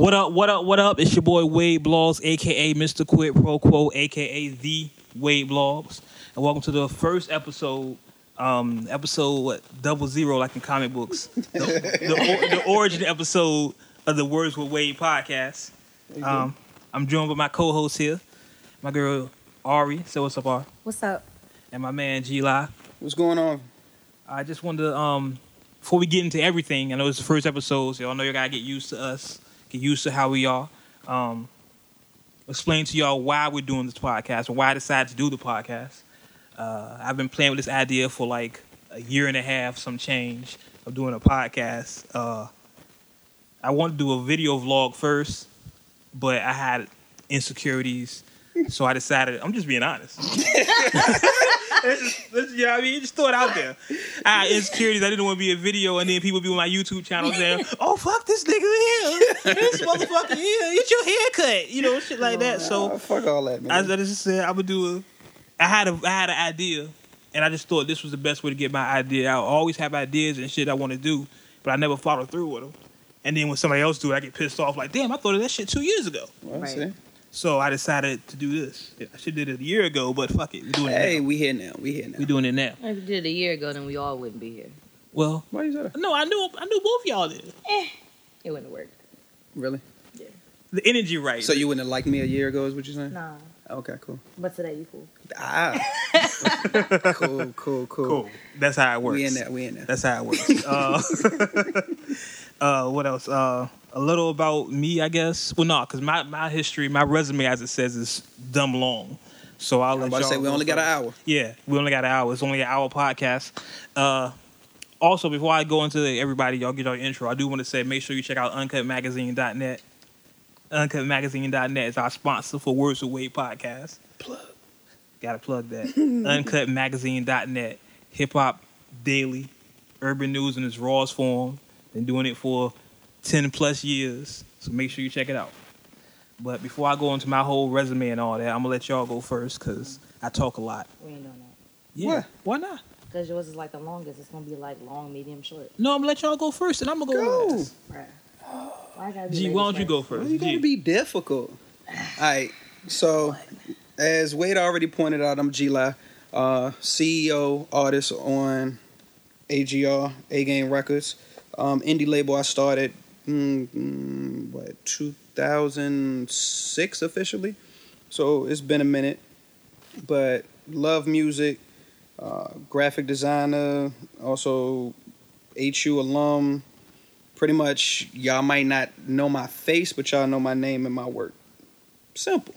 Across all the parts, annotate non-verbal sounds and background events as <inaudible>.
What up? What up? What up? It's your boy Wade Blogs, aka Mr. Quid Pro Quo, aka the Wade Blogs, and welcome to the first episode, um, episode what, double zero, like in comic books, the, the, the origin episode of the Words with Wade podcast. Um, I'm joined by my co-host here, my girl Ari. So what's up, Ari? What's up? And my man G Li. What's going on? I just wanted to, um, before we get into everything, I know it's the first episode, so y'all know you gotta get used to us, get used to how we are. Um, explain to y'all why we're doing this podcast and why I decided to do the podcast. Uh, I've been playing with this idea for like a year and a half, some change of doing a podcast. Uh, I wanted to do a video vlog first, but I had insecurities, so I decided. I'm just being honest. <laughs> Let's just, let's, you know what I mean? Just throw it out there. I had insecurities. I didn't want to be a video, and then people be on my YouTube channel saying, "Oh fuck this nigga here, this motherfucker here, get your hair cut," you know, shit like that. So fuck all that, man. I, I just said I'm gonna do a. I had a I had an idea, and I just thought this was the best way to get my idea out. I always have ideas and shit I want to do, but I never follow through with them. And then when somebody else do it, I get pissed off. Like, damn, I thought of that shit two years ago. Well, Right. See? So I decided to do this. I should have did it a year ago, but fuck it, we're doing Hey, it now. we here now. We here now. We're doing it now. If you did it a year ago, then we all wouldn't be here. Well, Why you say that? no, I knew I knew both y'all did. Eh, It wouldn't work. Really? Yeah. The energy right. So you wouldn't have liked me a year ago? Is what you're saying? Nah. Okay, cool. But today you cool. Ah, <laughs> cool, cool, cool. cool. That's how it works. We in there. We in there. That's how it works. <laughs> uh, <laughs> uh, what else? Uh, a little about me, I guess. Well, no, because my, my history, my resume, as it says, is dumb long. So I'll I'm let about y'all say we only got an hour. Yeah, we only got an hour. It's only an hour podcast. Uh, also, before I go into everybody, y'all get your intro. I do want to say make sure you check out uncutmagazine.net. Uncutmagazine.net is our sponsor for Words with Wade podcast. Plug. Gotta plug that. <laughs> Uncutmagazine.net. Hip hop daily. Urban news in its rawest form. Been doing it for 10 plus years. So make sure you check it out. But before I go into my whole resume and all that, I'm gonna let y'all go first because I talk a lot. We ain't doing that. Yeah. Why? Why not? Because yours is like the longest. It's going to be like long, medium, short. No, I'm gonna let y'all go first and I'm gonna go, Go. last. Right. Why I gotta be G, ladies why don't you first? go Why first? you gotta be difficult? <sighs> All right. So, as Wade already pointed out, I'm G Li, uh, CEO, artist on AGR, A Game Records, um, indie label. I started mm, mm, what 2006 officially, so it's been a minute. But love music, uh, graphic designer, also HU alum. Pretty much, y'all might not know my face, but y'all know my name and my work. Simple.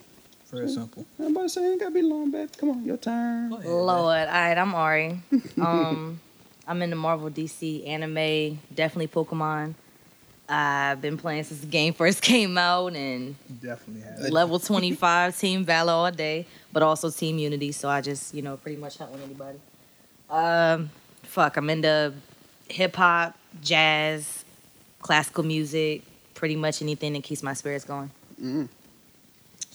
Very simple. I'm about to say, ain't gotta be long, babe. Come on, your turn. Ahead, Lord. All right, I'm Ari. <laughs> Um, I'm in the Marvel DC anime, definitely Pokemon. I've been playing since the game first <laughs> came out and man. Definitely have. level <laughs> 25 Team Valor all day, but also Team Unity. So I just, you know, pretty much hunt with anybody. Um, fuck, I'm into hip hop, jazz, classical music, pretty much anything that keeps my spirits going. Mm,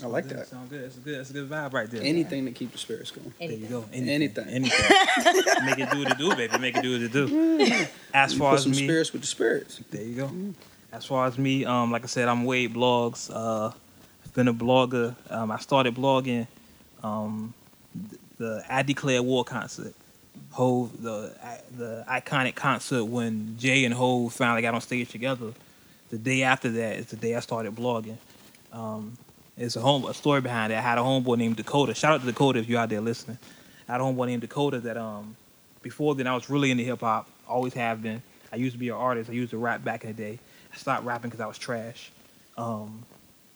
I like Good, that. Sound good. That's a good. That's a good vibe right there. Anything to keep the spirits going. There you go. Anything. Anything. <laughs> Make it do what it do, baby. Make it do what it do. As You far put as some me, spirits with the spirits. There you go. As far as me, um, like I said, I'm Wade Blogs. Uh, I've been a blogger. Um, I started blogging um, th- the I Declare War concert. Hove, the the iconic concert when Jay and Hove finally got on stage together. The day after that is the day I started blogging. Um, it's a home a story behind it. I had a homeboy named Dakota. Shout out to Dakota if you're out there listening. I had a homeboy named Dakota that um before then I was really into hip hop. Always have been. I used to be an artist. I used to rap back in the day. I stopped rapping because I was trash. Um,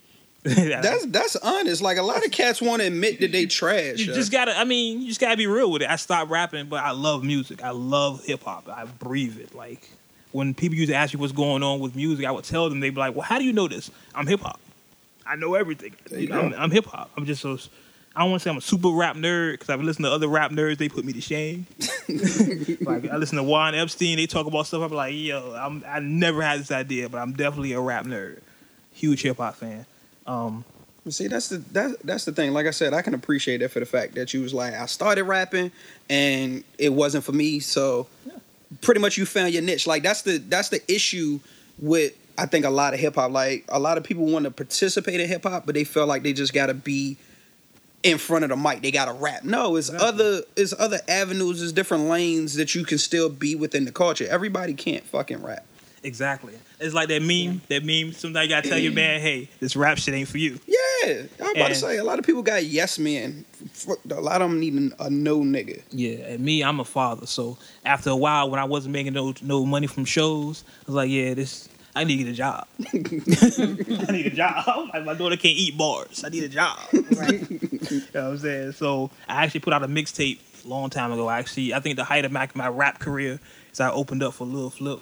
<laughs> That's that's honest. Like a lot of cats want to admit that they trash. you just gotta. I mean, you just gotta be real with it. I stopped rapping, but I love music. I love hip hop. I breathe it. Like when people used to ask me what's going on with music, I would tell them. They'd be like, "Well, how do you know this? I'm hip hop. I know everything. I'm. I'm hip hop. I'm just so. I don't want to say I'm a super rap nerd because I've listened to other rap nerds. They put me to shame. <laughs> like I listen to Juan Epstein. They talk about stuff. I'm like, yo, I'm, I never had this idea, but I'm definitely a rap nerd. Huge hip hop fan. Um, See, that's the that, that's the thing. Like I said, I can appreciate that for the fact that you was like, I started rapping and it wasn't for me. So pretty much you found your niche. Like that's the that's the issue with I think a lot of hip hop, like a lot of people want to participate in hip hop, but they feel like they just gotta be in front of the mic. They gotta rap. No, it's Exactly. other it's other avenues, it's different lanes that you can still be within the culture. Everybody can't fucking rap. Exactly. It's like that meme. That meme. Sometimes you gotta tell your man, "Hey, this rap shit ain't for you." Yeah, I'm about to say a lot of people got yes men. A lot of them need a no nigga. Yeah, and me, I'm a father, so after a while, when I wasn't making no no money from shows, I was like, "Yeah, this I need to get a job. <laughs> I need a job. Like, my daughter can't eat bars. I need a job." <laughs> Right. <laughs> You know what I'm saying? So I actually put out a mixtape a long time ago. I Actually, I think the height of my, my rap career is I opened up for Lil Flip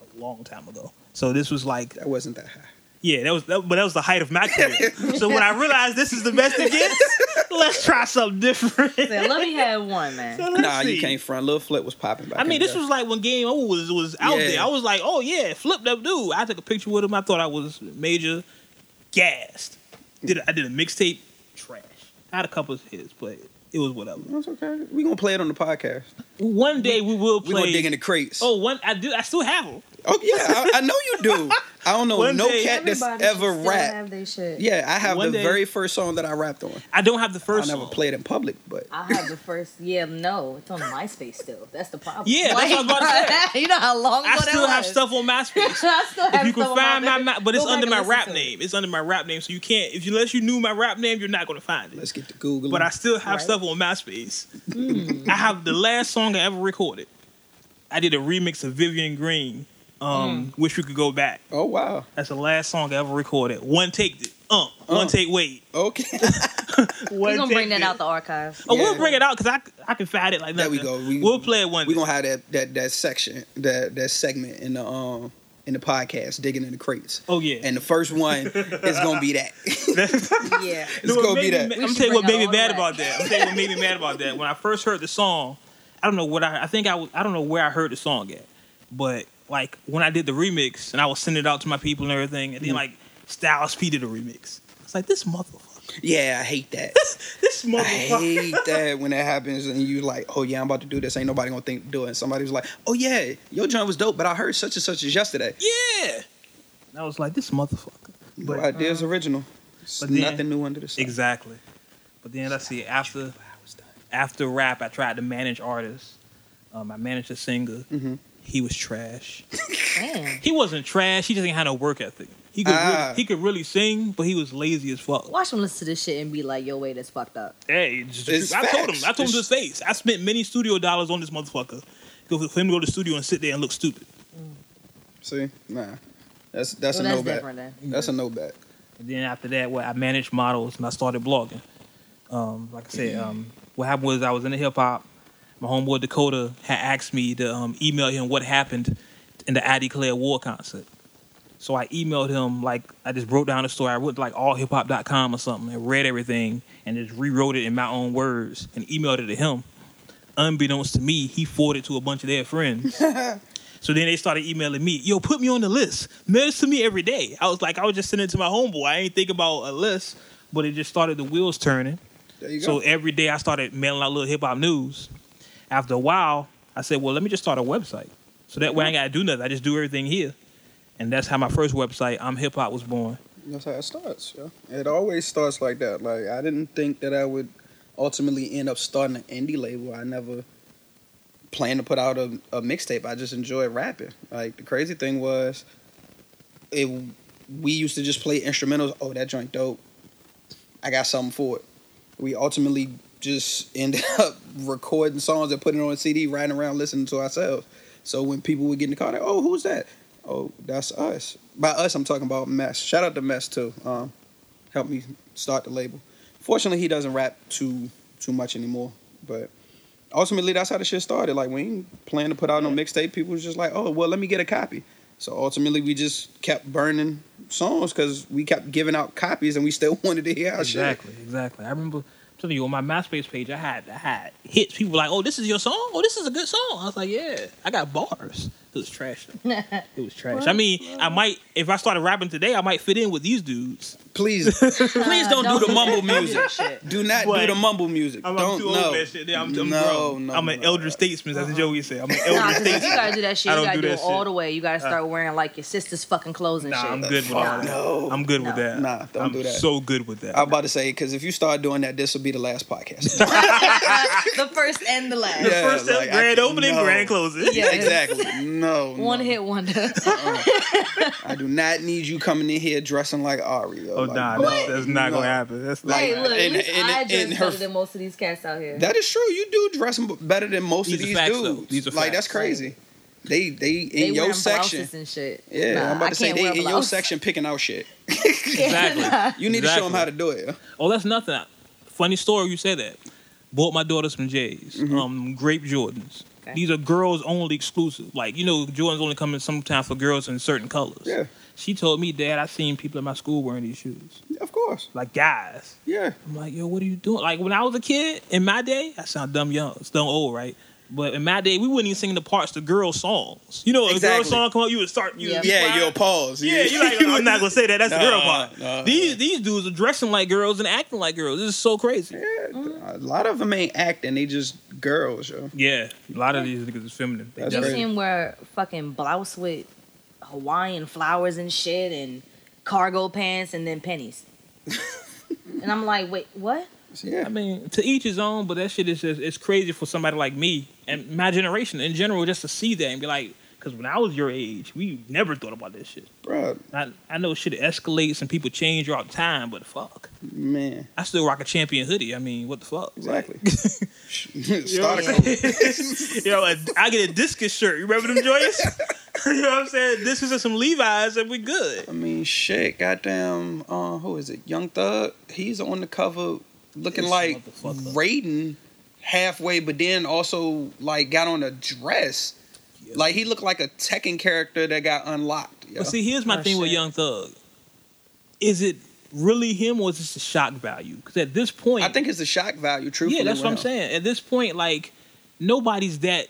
a long time ago. So this was like, That wasn't that high. yeah, that was, that, but that was the height of my career. so when I realized this is the best it gets, let's try something different. So let me have one, man. So let's Nah, you see. can't front. Lil Flip was popping back. I mean, this was like when Game Over was was out Yeah. there. I was like, oh yeah, flip that dude. I took a picture with him. I thought I was major gassed. Did I did a mixtape trash. I had a couple of hits, but it was whatever. That's okay. We gonna play it on the podcast. One day we will play. We gonna dig in the crates. oh, one I do. I still have them. Oh yeah, I, I know you do. I don't know One no day- cat that's Everybody ever should still rap. Have they shit. Yeah, I have One the day- very first song that I rapped on. I don't have the first. I first. never song. played in public, but I have the first. Yeah, no, it's on MySpace still. That's the problem. Yeah, that's what I'm about to say. <laughs> you know how long ago I that still have was? stuff on <laughs> MySpace. I still have if you can stuff on find my, MySpace. ma- but it's Go back under and my listen rap to it. name. It's under my rap name, so you can't. If you unless you knew my rap name, you're not gonna find it. let's get to Google. But I still have Right. stuff on MySpace. Hmm. I have the last song I ever recorded. I did a remix of Vivian Green. Um, Hmm. Wish we could go back. oh wow. That's the last song I ever recorded. One take, it. uh, Uh. one take, wait. Okay. <laughs> We're gonna bring that it. out the archives. Oh, we'll bring it out because I, I can find it like that. There we go. We- will play it one we day. gonna have that that that section that that segment in the um in the podcast digging in the crates. Oh yeah. And the first one is gonna be that. <laughs> Yeah. It's You know gonna be made me that. ma- We I'm should telling you what bring made me mad the about that. I'm telling you what made me mad about that. When I first heard the song, I don't know what I. I think I. I don't know where I heard the song at, but like when I did the remix and I was sending it out to my people and everything, and then Mm. like Styles P did a remix. It's like this motherfucker. yeah, I hate that. <laughs> This motherfucker. I hate that when that happens and you like, oh yeah, I'm about to do this. Ain't nobody gonna think do it. And somebody was like, oh yeah, your joint was dope, but I heard such and such as yesterday. Yeah. And I was like this motherfucker. But But idea's original. It's but then- nothing new under the sun. exactly. But then let's see. After after rap, I tried to manage artists. Um, I managed a singer. hmm He was trash. Damn. He wasn't trash. He just ain't had no work ethic. He could Ah. really, he could really sing, but he was lazy as fuck. Watch him listen to this shit and be like, "Yo, wait, that's fucked up." Hey, just- It's I told him. facts. I told him to his face. I spent many studio dollars on this motherfucker. Go for him to go to the studio and sit there and look stupid. See, nah, that's that's Well, a that's no bet. different then. That's a no bet. And then after that, what I managed models and I started blogging. Um, like I said, um, what happened was I was in the hip hop. My homeboy Dakota had asked me to um, email him what happened in the I Declare War concert. So I emailed him like I just wrote down the story. I went to like allhiphop.com or something and read everything and just rewrote it in my own words and emailed it to him. Unbeknownst to me, he forwarded to a bunch of their friends. <laughs> so then they started emailing me, yo, put me on the list. Mail this to me every day. I was like, I was just sending it to my homeboy. I ain't think about a list, but it just started the wheels turning. There you So every day I started mailing out little hip hop news. After a while, I said, well, let me just start a website. So that way I ain't got to do nothing. I just do everything here. And that's how my first website, I'm Hip Hop, was born. That's how it starts. Yeah. It always starts like that. Like I didn't think that I would ultimately end up starting an indie label. I never planned to put out a, a mixtape. I just enjoyed rapping. Like the crazy thing was, it we used to just play instrumentals. Oh, that joint dope. I got something for it. We ultimately just ended up <laughs> recording songs and putting it on a CD, riding around listening to ourselves. So when people would get in the car, they oh, who's that? Oh, that's us. By us, I'm talking about Mess. Shout out to Mess too. Um, helped me start the label. Fortunately, he doesn't rap too too much anymore. But ultimately, that's how the shit started. Like we ain't plan to put out no mixtape. People was just like, oh, well, let me get a copy. So ultimately, we just kept burning songs because we kept giving out copies, and we still <laughs> wanted to hear our shit. Exactly, exactly. I remember telling you on my MySpace page, I had I had hits. People were like, "Oh, this is your song? Oh, this is a good song." I was like, "Yeah, I got bars." It was trash. <laughs> it was trash. I mean, I might if I started rapping today, I might fit in with these dudes. Please, <laughs> please don't, do the mumble music. Shit. Do not What? do the mumble music. I'm, I'm don't too old no. for that shit. Yeah, I'm, I'm no, grown. no, I'm an no. elder statesman, as uh-huh. Joey said. I'm an Nah, statesman. if you gotta do that shit, I you don't gotta do do, that it all shit. the way. You gotta uh, start wearing like your sister's fucking clothes and Nah, shit. I'm good with that. no. I'm good with that. Nah, don't I'm do that. So good with that. I'm about to say because if you start doing that, this will be the last podcast. <laughs> the first and the last. the Yeah, first like, I grand can- opening, no. grand closing. Yeah. exactly. No. One no. hit wonder. I do not need you coming in here dressing like Ari. yo. Oh Like, nah, no, that's, that's not no. gonna happen. That's not. Like, hey, look, at and- least and- I and dress her- better than most of these cats out here. That is true. You do dress better than most These of these facts, though. dudes. These are like facts. that's crazy. They they in they your wearing section. blouses and shit. Yeah, Nah, I'm about to say they in your section picking out shit. <laughs> Exactly. You need to show them how to do it. Oh, that's nothing. Funny story. You said that. Bought my daughter some J's, Mm-hmm. um, grape Jordans. Okay. These are girls only exclusive. Like you know, Jordans only come in sometimes for girls in certain colors. Yeah, She told me, Dad, I seen people in my school wearing these shoes, of course. like guys. Yeah, I'm like, yo, what are you doing? Like when I was a kid, in my day, I sound dumb young, it's dumb old, right? But in my day, we wouldn't even sing the parts to girl songs. You know, if a girl song come up, you would start. You Yeah. would be yeah. You'll pause. Yeah, you're like, I'm not gonna say that. That's the girl <laughs> part. nah. These these dudes are dressing like girls and acting like girls. This is so crazy. Yeah, a lot of them ain't acting. They just girls, yo. Yeah, a lot of these niggas is feminine. They That's You just- crazy. see him wear fucking blouse with Hawaiian flowers and shit and cargo pants and then pennies. <laughs> and I'm like, wait, what? Yeah, I mean, to each his own, but that shit is just it's crazy for somebody like me and my generation in general just to see that and be like, because when I was your age, we never thought about this shit. bro, I, I know shit escalates and people change all the time, but fuck, man, I still rock a champion hoodie. I mean, what the fuck? exactly. <laughs> You know Start I'm a saying? you know, a- I get a discus shirt. You remember them joints? <laughs> you know what I'm saying? Discus and some Levi's, and we good. I mean, shit, goddamn, uh, who is it? Young Thug. He's on the cover looking This like. Raiden halfway, but then also like got on a dress. Like he looked like a Tekken character that got unlocked. yo. But see, here's my Oh, thing with. Young Thug. Is it really him or is this a shock value? Because at this point, I think it's the shock value. Truthfully, yeah, that's what I'm with saying. At this point, like nobody's that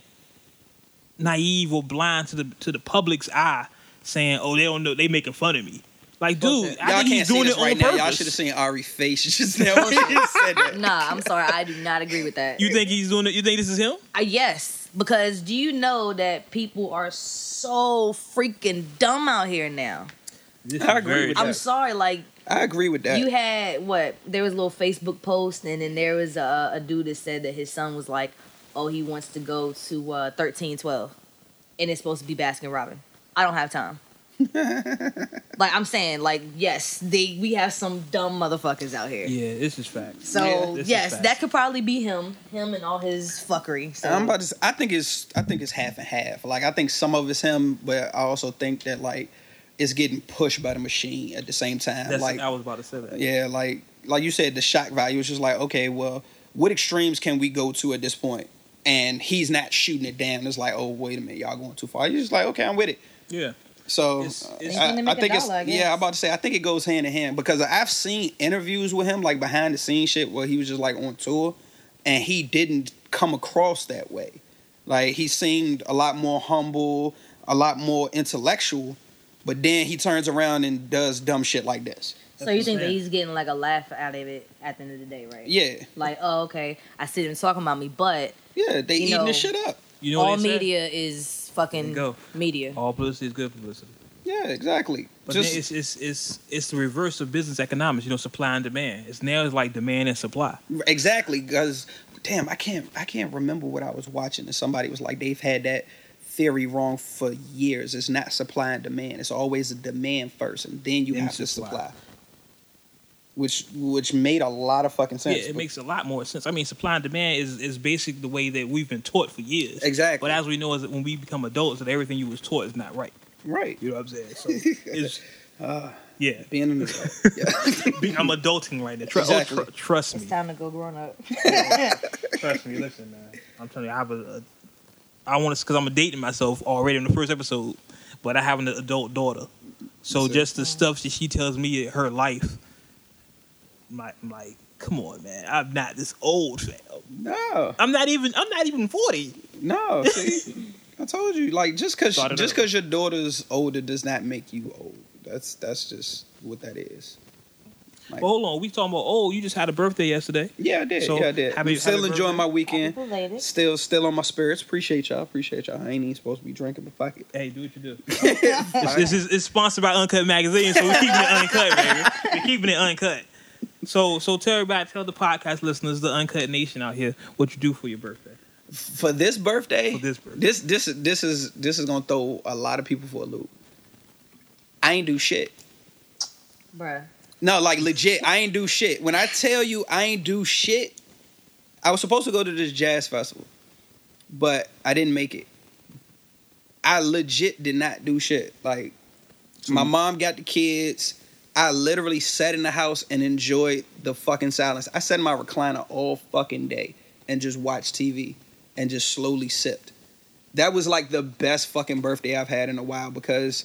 naive or blind to the to the public's eye, saying, "Oh, they don't know, they making fun of me." Like, dude, Bullshit. I Y'all think can't he's see doing this it right on now. purpose. Y'all should have seen Ari's face just <laughs> now when he said that. Nah, I'm sorry. I do not agree with that. You think he's doing it? You think this is him? Uh, yes, because do you know that people are so freaking dumb out here now? I agree with I'm that. sorry, like I agree with that. you had what? There was a little Facebook post, and then there was a, a dude that said that his son was like, "Oh, he wants to go to uh, thirteen twelve, and it's supposed to be Baskin Robin." I don't have time. <laughs> like I'm saying, like yes, they we have some dumb motherfuckers out here. Yeah, this is fact. So Yeah, yes, facts. that could probably be him, him and all his fuckery. So I'm about to. I think it's. I think it's half and half. Like I think some of it's him, but I also think that like it's getting pushed by the machine at the same time. That's, like I was about to say that. yeah, like like you said, the shock value is just like okay, well, what extremes can we go to at this point? And he's not shooting it down. It's like, oh wait a minute, y'all going too far. You're just like, okay, I'm with it. yeah. So It's- uh, it's- I, I think it's dollar, I yeah. I'm about to say I think it goes hand in hand because I've seen interviews with him like behind the scenes shit where he was just like on tour, and he didn't come across that way. Like he seemed a lot more humble, a lot more intellectual, but then he turns around and does dumb shit like this. So you think that he's getting like a laugh out of it at the end of the day, right? Yeah, Like, oh, okay, I see them talking about me, but yeah, they eating know, this shit up. You know all what they say? media is fucking Go. media. All publicity is good publicity. Yeah, exactly. But Just it's, it's it's it's the reverse of business economics. You know, supply and demand. It's now it's like demand and supply. Exactly, because damn, I can't I can't remember what I was watching, and somebody was like, they've had that theory wrong for years. It's not supply and demand. It's always a demand first, and then you Then have to supply. supply. Which which made a lot of fucking sense. Yeah, it but- makes a lot more sense. I mean, supply and demand is is basic the way that we've been taught for years. Exactly. But as we know, is that when we become adults, that everything you was taught is not right. right. You know what I'm saying? So <laughs> it's Uh, yeah. being an adult. <laughs> Yeah. I'm adulting right now. Tru- oh, Exactly. tru- trust It's me. time to go grown up. <laughs> Trust me. Listen, man. I'm telling you, I have a. a I want to because I'm dating myself already in the first episode, but I have an adult daughter. So That's it. just the stuff that she tells me her life, my I'm like, come on, man. I'm not this old, fam. no, I'm not even. I'm not even forty. no. See, <laughs> I told you, like just cause Started just cause your daughter's older does not make you old. That's that's just what that is. Like, Well, hold on. We talking about oh, you just had a birthday yesterday. yeah, I did. So, yeah, I did. happy- I'm still happy enjoying birthday. my weekend. Happy. Still, still on my spirits. Appreciate y'all. Appreciate y'all. I ain't even supposed to be drinking, but fuck it. Hey, do what you do. This, this is it's sponsored by Uncut Magazine, so we're keeping it uncut, baby. We're keeping it uncut. So, so tell everybody, tell the podcast listeners, the Uncut Nation out here, what you do for your birthday. For this birthday, For this birthday. this this this is this is gonna throw a lot of people for a loop. I ain't do shit. Bruh. No, like legit, I ain't do shit. When I tell you I ain't do shit, I was supposed to go to this jazz festival, but I didn't make it. I legit did not do shit. Like my mom got the kids. I literally sat in the house and enjoyed the fucking silence. I sat in my recliner all fucking day and just watched TV and just slowly sipped. That was like the best fucking birthday I've had in a while because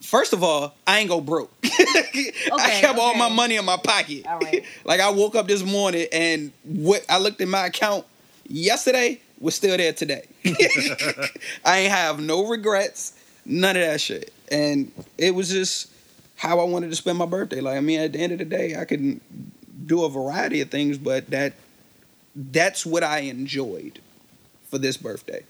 first of all, I ain't go broke. <laughs> I kept all my money in my pocket. Right. <laughs> like I woke up this morning and what I looked at my account yesterday was still there today. <laughs> I ain't have no regrets, none of that shit. And it was just how I wanted to spend my birthday. Like I mean, at the end of the day, I could do a variety of things, but that that's what I enjoyed for this birthday.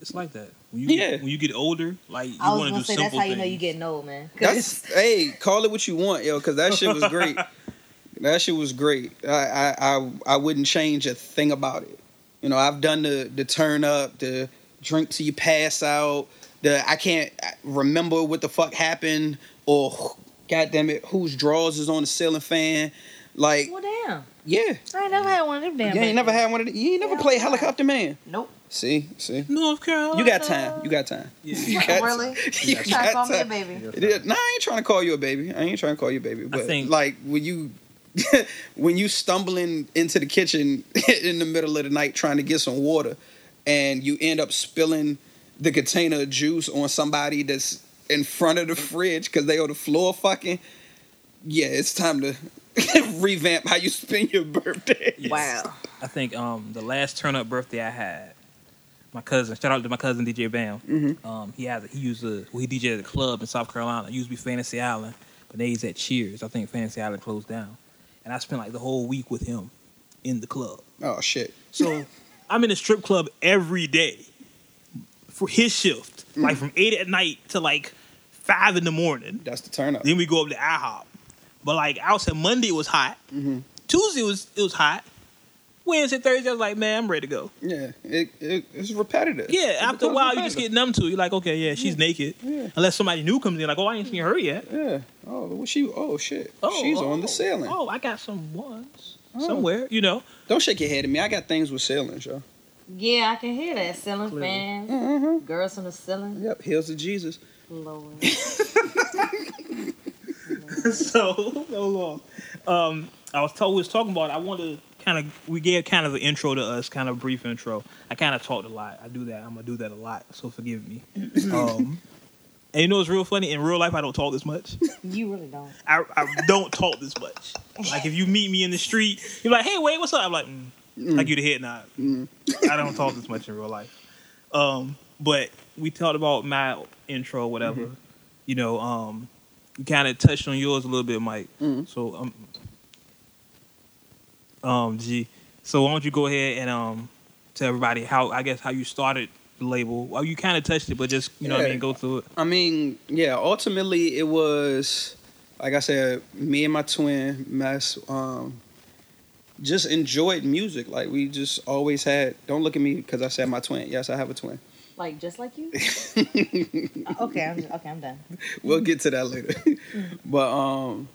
It's like that. When you Yeah. when you get older, like you I was want to gonna do say simple that's how you know things. you getting old, man. 'Cause- That's <laughs> hey, call it what you want, yo, because that shit was great. <laughs> that shit was great. I, I I I wouldn't change a thing about it. You know, I've done the the turn up, the drink till you pass out. The I can't remember what the fuck happened, or goddamn it, whose drawers is on the ceiling fan. Like, well, damn. yeah, I ain't never had one of them damn. you ain't never had one of them. You ain't never Hell played helicopter man. Nope. See, see, North Carolina. you got time. You got time. Yeah. You <laughs> got really? <laughs> You Try to got call me a time. baby. It is. Nah, I ain't trying to call you a baby. I ain't trying to call you a baby. But think- like when you <laughs> when you stumbling into the kitchen in the middle of the night trying to get some water and you end up spilling the container of juice on somebody that's in front of the fridge because they on the floor fucking yeah it's time to <laughs> revamp how you spend your birthday Yes. Wow. I think um the last turn up birthday I had, my cousin. Shout out to my cousin DJ Bam. Mhm. Um, he has a, he used a well, he DJ at a club in South Carolina. It used to be Fantasy Island, but now he's at Cheers. I think Fantasy Island closed down, and I spent like the whole week with him in the club. oh shit So I'm in a strip club every day for his shift, like from eight at night to like five in the morning. that's the turn up Then we go up to IHOP. But like I said, Monday it was hot. Mhm. Tuesday was it was hot. Wednesday, Thursday, I was like, man, I'm ready to go. yeah it, it it's repetitive Yeah, It after a while, you just get numb to it. You're like, okay, yeah, she's naked. Yeah. Unless somebody new comes in, like, oh, I ain't seen her yet. yeah oh she oh shit Oh, she's oh, on the ceiling Oh, I got some ones Oh. somewhere, you know. Don't shake your head at me. I got things with ceilings, yo. Yeah, I can hear that. Ceiling Clearly. fans, Mm-hmm. girls on the ceiling. Yep, heels of Jesus. <laughs> Lord. so hold on. Um, I was told we was talking about. I want to kind of we gave kind of an intro to us, kind of a brief intro. I kind of talked a lot. I do that. I'm gonna do that a lot. So forgive me. <clears throat> um, and you know what's real funny? In real life, I don't talk this much. you really don't. I, I don't talk this much. Like if you meet me in the street, you're like, "Hey, wait, what's up?" I'm like, mm. Like you the head nod. I don't talk this much in real life. Um, but we talked about my intro, whatever. You know, um, we kind of touched on yours a little bit, Mike. Mhm. So, um, um, G. So why don't you go ahead and um, tell everybody how I guess how you started the label? Well, you kind of touched it, but just you know what I mean, go through it. I mean, yeah, ultimately it was like I said, me and my twin mess um just enjoyed music. Like we just always had don't look at me because I said my twin. Yes, I have a twin. Like just like you. <laughs> okay, I'm okay. I'm done. we'll get to that later. <laughs> but um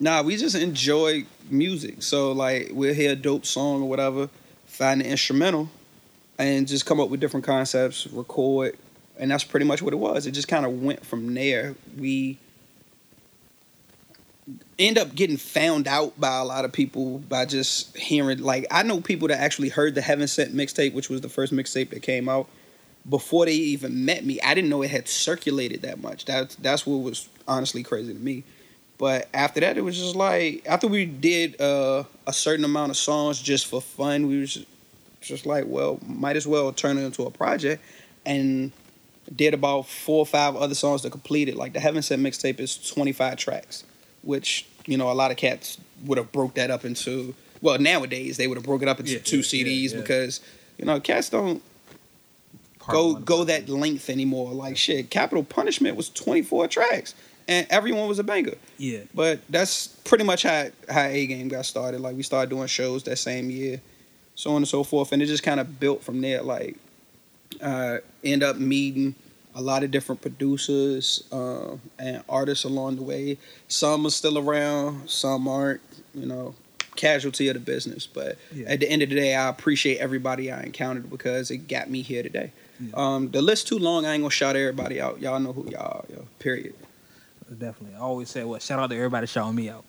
nah, we just enjoy music. So like we'll hear a dope song or whatever, find the instrumental and just come up with different concepts, record, and that's pretty much what it was. It just kind of went from there. We end up getting found out by a lot of people by just hearing like I know people that actually heard the Heaven Sent mixtape, which was the first mixtape that came out before they even met me. I didn't know it had circulated that much. That's that's what was honestly crazy to me. But after that, it was just like after we did uh, a certain amount of songs just for fun, we was just like, well, might as well turn it into a project. and did about four or five other songs to complete it. Like the Heaven Sent mixtape is 25 tracks, which you know a lot of cats would have broke that up into. Well, nowadays they would have broke it up into Yeah, two yeah, CDs yeah, because you know cats don't Part go go that length anymore. Like shit, Capital Punishment was 24 tracks, and everyone was a banger. Yeah. But that's pretty much how how A Game got started. Like we started doing shows that same year, so on and so forth, and it just kind of built from there. Like uh, end up meeting a lot of different producers uh, and artists along the way. Some are still around, some aren't. You know, casualty of the business. But Yeah. at the end of the day, I appreciate everybody I encountered because it got me here today. Yeah. Um, the list too long. I ain't gonna shout everybody out. Y'all know who y'all. are, Yo, period. Definitely. I always say what shout out to everybody shouting me out.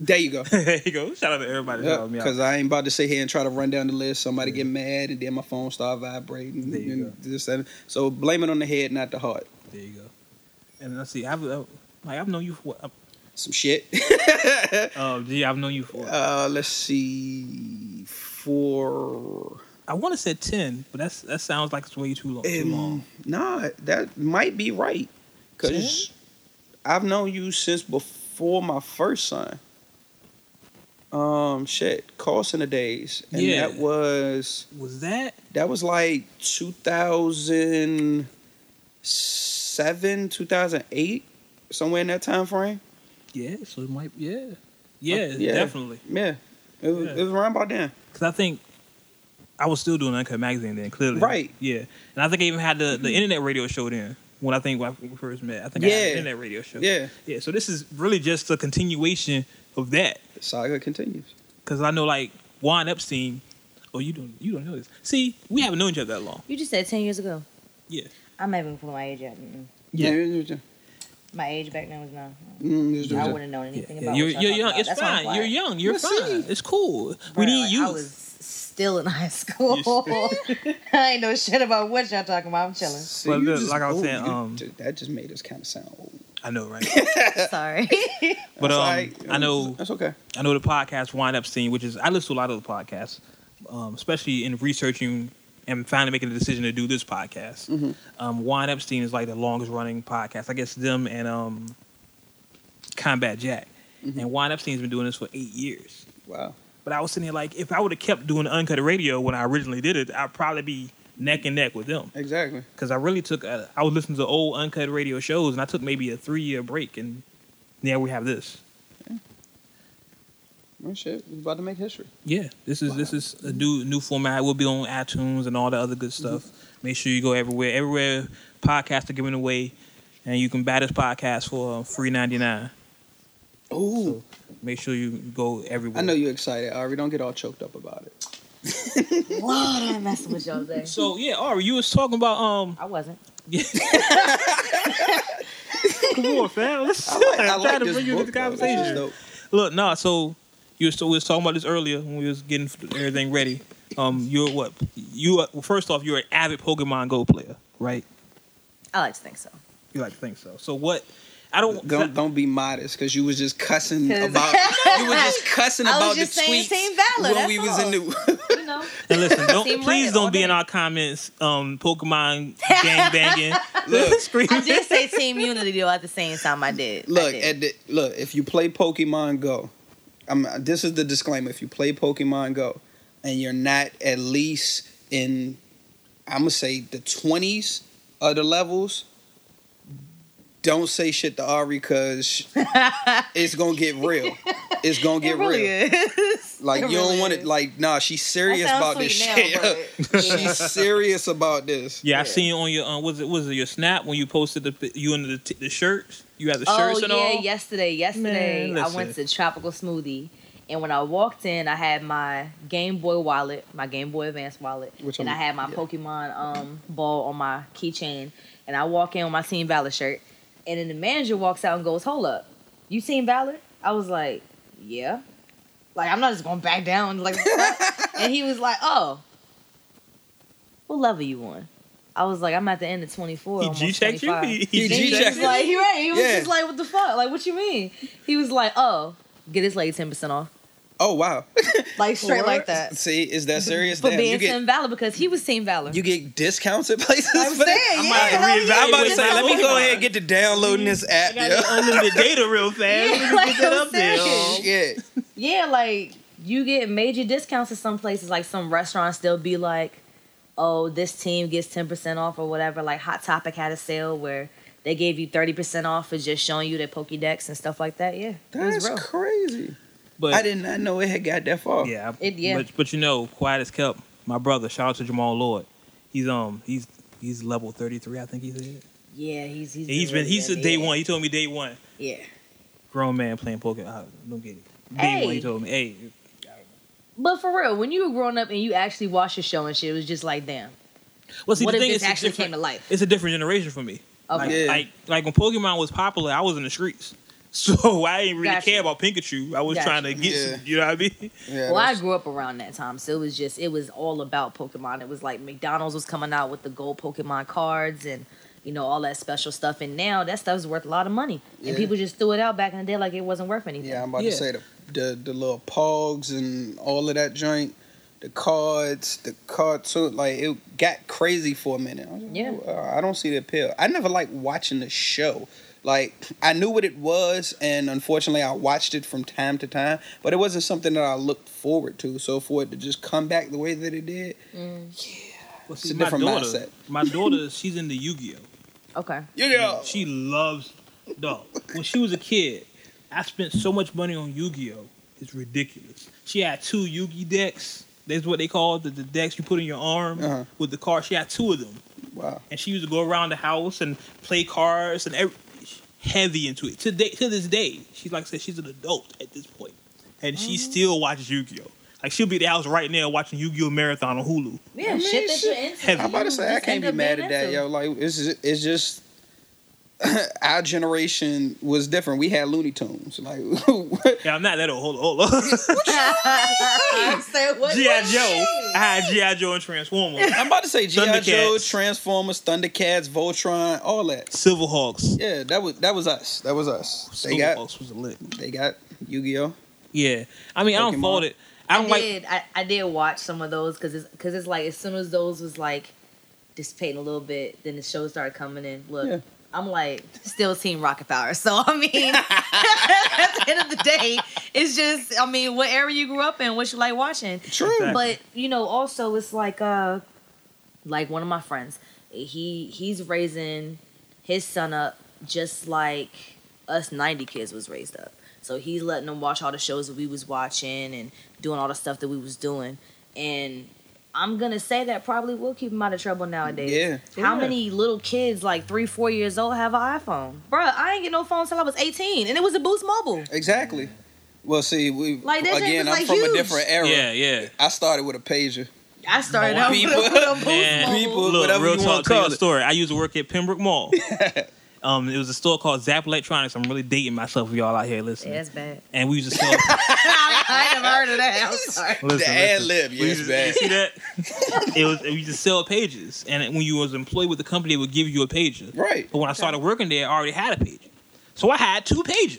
There you go. <laughs> there you go. Shout out to everybody me. Because I ain't about to sit here and try to run down the list. Somebody get mad and then my phone start vibrating. There you and this, that. So blame it on the head, not the heart. There you go. And let's see, I've uh, like I've known you for what? Some shit. Uh, <laughs> gee, I've known you for. uh, let's see. For I want to say ten, but that's that sounds like it's way too long. Too long. um, nah, that might be right. Cause I've known you since before my first son. Um, shit, Carlson the days, and Yeah. that was Was that? That was like 2007, 2008, somewhere in that time frame. Yeah. So it might. Yeah. Yeah. Uh, yeah. Definitely. Yeah. It was, Yeah. it was around about then. Because I think I was still doing Uncut Magazine then. Clearly. Right. Yeah. And I think I even had the the internet radio show then. When I think when we first met, I think I had Yeah. an internet radio show. Yeah. Yeah. So this is really just a continuation of that. The saga continues. Because I know like Juan Epstein. Oh, you don't you don't know this. See, we haven't known each other that long. You just said ten years ago. Yeah. I'm not even put my age out. Yeah. yeah. My age back then was no. Mm, I wouldn't know anything Yeah, about. you're what y'all you're young. about. It's That's fine. You're young. You're Let's fine. see. It's cool. Bruh, we need like, you. I was still in high <laughs> school. <laughs> I ain't know shit about what y'all talking about. I'm chilling. See, Well, you look, just like I was old. saying, You um, ju- that just made us kind of sound old. I know, right? <laughs> Sorry. But um, all right. I know That's okay. I know the podcast Juan Epstein, which is I listen to a lot of the podcasts, um, especially in researching and finally making the decision to do this podcast. Mhm. Um, Juan Epstein is like the longest running podcast. I guess them and um, Combat Jack. Mhm. And Juan Epstein's been doing this for eight years. Wow. But I was sitting here like, if I would have kept doing uncut radio when I originally did it, I'd probably be neck and neck with them. Exactly. Because I really took, a, I was listening to old uncut radio shows, and I took maybe a three year break, and now we have this. Well, shit, we're about to make history. Yeah, this is this is a new new format. We'll be on iTunes and all the other good stuff. Make sure you go everywhere. Everywhere podcasts are giving away, and you can buy this podcast for uh, free ninety nine. Ooh. Make sure you go everywhere. I know you're excited, Ari. Don't get all choked up about it. <laughs> Lord, I'm messing with y'all today. So yeah, Ari, you was talking about um. I wasn't. Yeah. <laughs> Come on, fam. Let's I like, I I'm like trying to bring you book, into the though. This is conversation. dope. Look, nah. So you was, we was talking about this earlier when we was getting everything ready. Um, you're what? You are, well, first off, you're an avid Pokemon Go player, right? I like to think so. You like to think so. So what? I don't. Don't don't be modest because you was just cussing <laughs> about you were just cussing I was about just the saying tweets Team Valor, when that's we was all. in the You know. <laughs> and listen, don't Team please Red don't be in our comments. Um, Pokemon <laughs> gang banging, Look. screaming. I did say Team Unity though at the same time. I did. I look did. at the look if you play Pokemon Go, I'm this is the disclaimer. If you play Pokemon Go and you're not at least in I'm gonna say the twenties of the levels, don't say shit to Ari because <laughs> it's gonna get real. It's gonna get it really real. is. <laughs> Like It you don't want it. Like nah, she's serious about this sweet shit. now, but- <laughs> she's serious about this. Yeah, I Yeah. seen you on your um, was it was it your snap when you posted the pi- you in the t- the shirts. You had the Oh shirts and yeah, all. yesterday. Yesterday, Man, I went to Tropical Smoothie, and when I walked in, I had my Game Boy wallet, my Game Boy Advance wallet, Which and I I'm- had my yeah. Pokemon um ball on my keychain. And I walk in with my Team Valor shirt, and then the manager walks out and goes, "Hold up, you Team Valor?" I was like, "Yeah." Like I'm not just gonna back down. Like, <laughs> and he was like, "Oh, what level you on?" I was like, "I'm at the end of 24." He G-checked you? 25." He- he he G-checked was you? like, he right. He was Yeah. just like, what the fuck? Like, what you mean? He was like, oh, get this lady ten percent off. Oh wow. <laughs> Like straight What? like that. See, is that <laughs> serious? For Damn, being get Team Valor because he was Team Valor. you get discounts <laughs> at places. I'm for that? saying, I yeah, might have to hell reevaluate yeah, I'm about to say, let me go ahead and get to downloading this mm-hmm. app. I got yo. that unlimited data real fast. Yeah, like get up there. Shit. Yeah, like you get major discounts at some places. Like some restaurants, they'll be like, "Oh, this team gets ten percent off or whatever." Like Hot Topic had a sale where they gave you thirty percent off for just showing you their Pokédex and stuff like that. Yeah, That's crazy. But I did not know it had got that far. Yeah, I- It- yeah. But, but you know, quiet as kept. My brother, shout out to Jamal Lord. He's um he's he's level thirty three. I think he said. Yeah, he's he's, He's been really he's good, a day one. He told me day one. Yeah, Grown man playing poker. I don't get it. Day Hey. one, he told me, hey, but for real, when you were growing up and you actually watched the show and shit, it was just like, damn, well, see, what the if thing this is, actually came to life? It's a different generation for me. Okay. Like, Yeah. like like when Pokemon was popular, I was in the streets. So <laughs> I didn't really Gotcha. care about Pikachu. I was Gotcha. trying to get Yeah. some, you know what I mean? Yeah, Well, I grew up around that time, so it was just it was all about Pokemon. It was like McDonald's was coming out with the gold Pokemon cards and you know all that special stuff. And now that stuff's worth a lot of money, Yeah. and people just threw it out back in the day like it wasn't worth anything. yeah, I'm about Yeah. to say the, the the little pogs and all of that joint, the cards, the cartoon, like it got crazy for a minute. I was like, Yeah. "Oh, uh, I don't see the appeal. I never liked watching the show. Like I knew what it was, and unfortunately, I watched it from time to time. But it wasn't something that I looked forward to. So for it to just come back the way that it did, Mm, Well, a different my daughter, mindset. My daughter, she's into Yu-Gi-Oh. Okay. yeah, She loves dog. When she was a kid, I spent so much money on Yu-Gi-Oh. It's ridiculous. She had two Yu-Gi decks. That's what they call the, the decks you put in your arm Uh-huh. with the cards. She had two of them, wow, and she used to go around the house and play cards and every, heavy into it. Today, to this day, she's like I said, she's an adult at this point, and she mm-hmm. still watches Yu-Gi-Oh. Like she'll be at the house right now watching Yu-Gi-Oh marathon on Hulu. Yeah, I mean, shit that shit. you're into. I'm about to say I can't be mad at that, yo. Like it's just, it's just <coughs> our generation was different. We had Looney Tunes, like <laughs> Yeah, I'm not that old. Hold on, hold on. <laughs> I said, what? G.I. Joe. I had G.I. Joe and Transformers. I'm about to say GI Joe, Transformers, Thundercats, Voltron, all that. Silverhawks. Yeah, that was that was us. That was us. They got Silverhawks was lit. they got Yu Gi Oh. Yeah, I mean, I don't Pokemon. fault it. I I don't like. did. I, I did watch some of those because it's because it's like as soon as those was like dissipating a little bit, then the show started coming in. Look, Yeah. I'm like still Team Rocket Power. So I mean, <laughs> <laughs> at the end of the day, it's just I mean, whatever you grew up in, what you like watching. True. Exactly. But you know, also it's like uh, like one of my friends, he he's raising his son up just like us '90 kids was raised up. So he's letting them watch all the shows that we was watching and doing all the stuff that we was doing. And I'm gonna say that probably will keep him out of trouble nowadays. Yeah. How Yeah. many little kids like three, four years old have an iPhone? Bruh, I ain't get no phone until I was 18, and it was a Boost Mobile. Exactly. Well, see, we Like, that again. was, I'm like, from huge. a different era. Yeah, yeah. I started with a pager. I started out people- with a Boost Man. Mobile. People- Look, whatever real you talk. wanna Tell you a story. I used to work at Pembroke Mall. <laughs> um, it was a store called Zap Electronics. I'm really dating myself. for Y'all out here listening. Yeah, that's bad. And we used to sell. <laughs> I ain't never heard of that. I'm <laughs> sorry. listen, The ad lib, We yes, used bad. You see that? <laughs> it was we used to sell pages, and when you was employed with the company, they would give you a pager. Right. But when I started working there, I already had a pager, so I had two pages.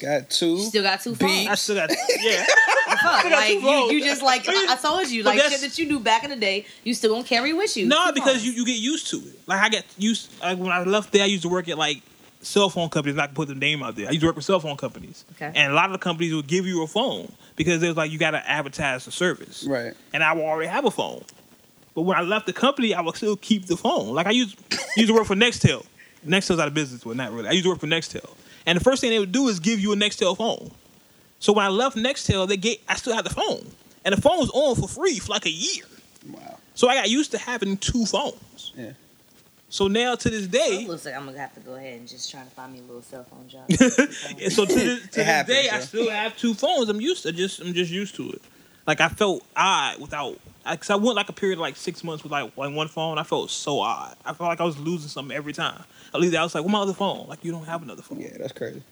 Got two. You still got two Beat. phones. I still got yeah. <laughs> Fuck, got like two you, phones. you just like I, I told you, like shit that you do back in the day, you still gonna carry with you. No, Two because phones. you, you get used to it. Like I get used. Like when I left there, I used to work at like cell phone companies. Not to put the name out there. I used to work with cell phone companies, Okay. and a lot of the companies would give you a phone because it was like you got to advertise the service. Right. And I would already have a phone, but when I left the company, I would still keep the phone. Like I used used to work for Nextel. Nextel's out of business. Well, not really. I used to work for Nextel, and the first thing they would do is give you a Nextel phone. So when I left Nextel, they get I still had the phone, and the phone was on for free for like a year. Wow. So I got used to having two phones. Yeah. So now to this day, It looks like I'm gonna have to go ahead and just try to find me a little cell phone job. <laughs> and so to this, to this happens, day, I still have two phones. I'm used to just I'm just used to it. Like I felt odd without. Cause I went like a period of like six months with like, like one phone. I felt so odd. I felt like I was losing something every time. At least I was like, "Where my other phone?" Like you don't have another phone. Yeah, that's crazy.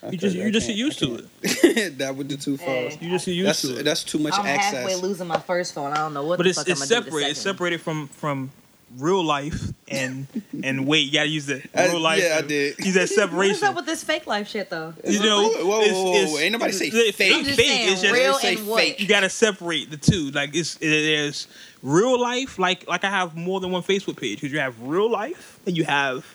That's You just crazy. you just get used to it. <laughs> that with the two phones. Hey. You just get used That's to it. that's too much I'm halfway access. losing my first phone. I don't know what but the it's fuck it's I'm gonna do separated. the It's separated from from real life and and wait. You gotta use the I- real life. yeah, I did. Use that separation. What's separation. up with this fake life shit though? you know, Whoa, whoa, it's- whoa, it's- whoa. Ain't nobody say it's fake. I'm just fake. It's just real say and what? fake. you gotta separate the two. Like it's it, there's real life. Like like I have more than one Facebook page because you have real life and you have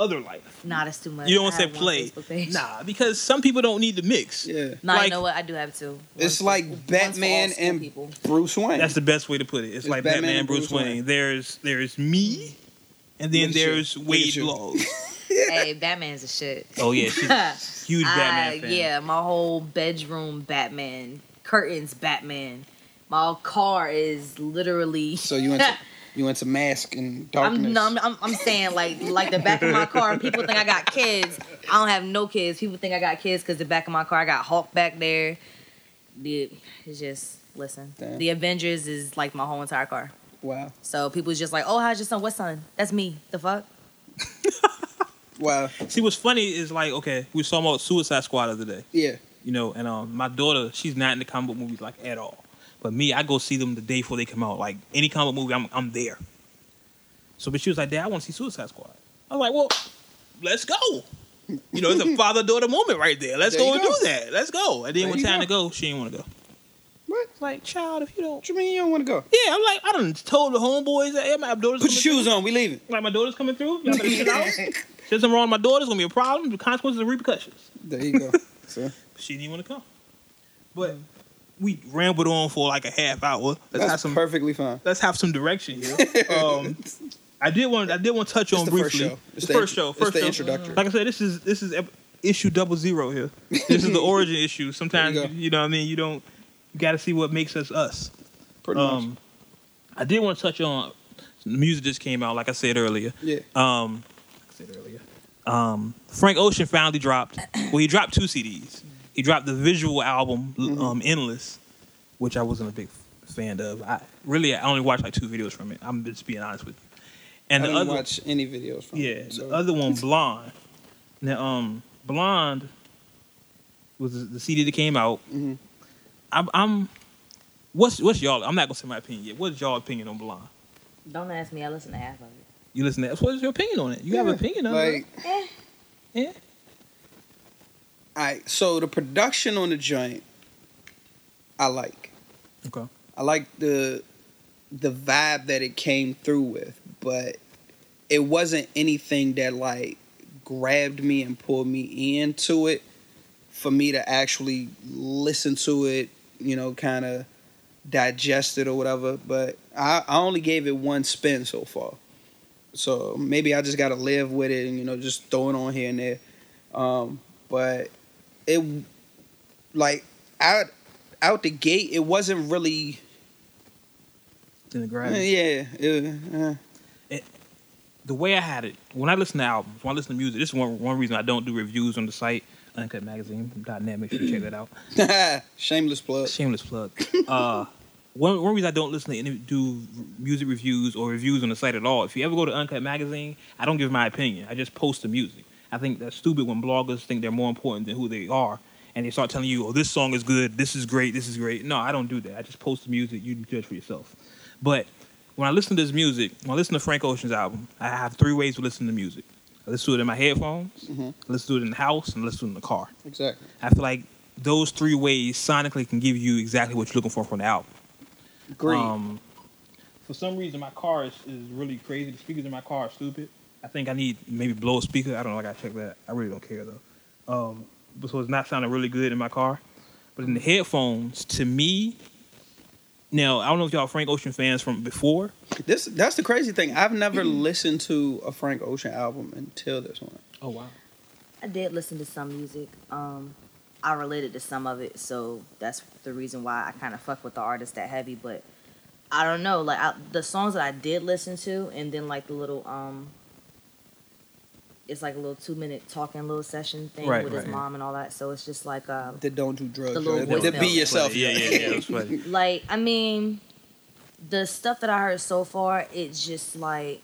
other life. Nah, that's too much. You don't want to say play. Facebook. Nah, because some people don't need to mix. Yeah. Nah, like- you know what? I do have two. It's One's like for- one's for Batman and people. Bruce Wayne. That's the best way to put it. It's, It's like Batman Batman, and Bruce, Bruce Wayne. Wayne. There's there's me, and then Look there's Look at Wade you. Blogs. <laughs> <laughs> hey, Batman's a shit. Oh yeah, she's a <laughs> huge Batman I- fan. Yeah, my whole bedroom Batman, curtains Batman. My car is literally. so you went to you went to mask and darkness. I'm, no, I'm, I'm, I'm saying like like the back of my car. People think I got kids. I don't have no kids. People think I got kids because the back of my car I got Hulk back there. The it's just listen. Damn. The Avengers is like my whole entire car. Wow. So people's just like, oh, how's your son? What son? That's me. The fuck? <laughs> Wow. See, what's funny is like, okay, we saw about Suicide Squad the other day, Yeah. you know, and um, my daughter, she's not in the comic book movies like at all. But me, I go see them the day before they come out. Like any comic movie, I'm I'm there. So, but she was like, Dad, I want to see Suicide Squad. I was like, Well, let's go. You know, it's a <laughs> father daughter moment right there. Let's There go and go. do that. Let's go. And then There when time go. to go, she didn't want to go. What? Like, child, if you don't What you mean you don't want to go? Yeah, I'm like, I done told the homeboys that yeah, my daughter's Put your shoes on. We leaving. through. Like my daughter's coming through. Y'all better sit out. <laughs> There's something wrong with my daughter. It's gonna be a problem. The consequences and repercussions. There you go. <laughs> So, She didn't want to come. But mm. We rambled on for like a half hour. Let's have some. perfectly fine. let's have some direction here. <laughs> Um, I did want. I did want to touch It's on the briefly. first show. It's It's the the first show. it's First the show. introductory. Like I said, this is this is issue double zero here. This is the <laughs> origin issue. Sometimes you, you know what I mean. You don't. You got to see what makes us us. Pretty much. Um, I did want to touch on the music just came out, like I said earlier. Yeah. Um, like I said earlier. Um, Frank Ocean finally dropped. Well, he dropped two CDs. He dropped the visual album, Mm-hmm. um, Endless, which I wasn't a big fan of. I really, I only watched like two videos from it. I'm just being honest with you. And I the didn't other, watch any videos from yeah, it, so- the other one, <laughs> Blonde. Now, um, Blonde was the- the CD that came out. Mhm. I'm, I'm, what's what's y'all? I'm not gonna say my opinion yet. What's y'all opinion on Blonde? Don't ask me. I listen to half of it. You listen to that. What's your opinion on it? You have an opinion on like, it? Eh. Yeah. I so the production on the joint, I like. Okay. I like the the vibe that it came through with, but it wasn't anything that like grabbed me and pulled me into it for me to actually listen to it, you know, kind of digest it or whatever. But I, I only gave it one spin so far. So maybe I just got to live with it and, you know, just throw it on here and there. Um, but it, like, out, out the gate, it wasn't really In the grab. yeah, it, uh, The way I had it, when I listen to albums, when I listen to music, this is one one reason I don't do reviews on the site, uncutmagazine.net. Make sure you check that out. <laughs> shameless plug. Shameless plug. Uh, one, one reason I don't listen to any do music reviews or reviews on the site at all. If you ever go to Uncut Magazine, I don't give my opinion. I just post the music. I think that's stupid when bloggers think they're more important than who they are, and they start telling you, "Oh, this song is good. This is great. This is great." No, I don't do that. I just post the music. You judge for yourself. But when I listen to this music, when I listen to Frank Ocean's album, I have three ways to listen to music. I listen to it in my headphones, Mhm. I listen to it in the house, and I listen to it in the car. Exactly. I feel like those three ways sonically can give you exactly what you're looking for from the album. Agreed. Um, for some reason, my car is, is really crazy. The speakers in my car are stupid. I think I need maybe blow a speaker. I don't know. I gotta check that. I really don't care though. Um, but so it's not sounding really good in my car. But in the headphones, to me, now I don't know if y'all Frank Ocean fans from before. this that's the crazy thing. I've never <clears throat> listened to a Frank Ocean album until this one. Oh wow. I did listen to some music. Um, I related to some of it, so that's the reason why I kind of fuck with the artist that heavy. But I don't know, like I, the songs that I did listen to, and then like the little um, it's like a little two minute talking little session thing Right, with right, his yeah. mom and all that. So it's just like um, That don't do drugs. The little right? That voicemail. be yourself. Yeah, yeah, yeah. <laughs> Like I mean, the stuff that I heard so far, it's just like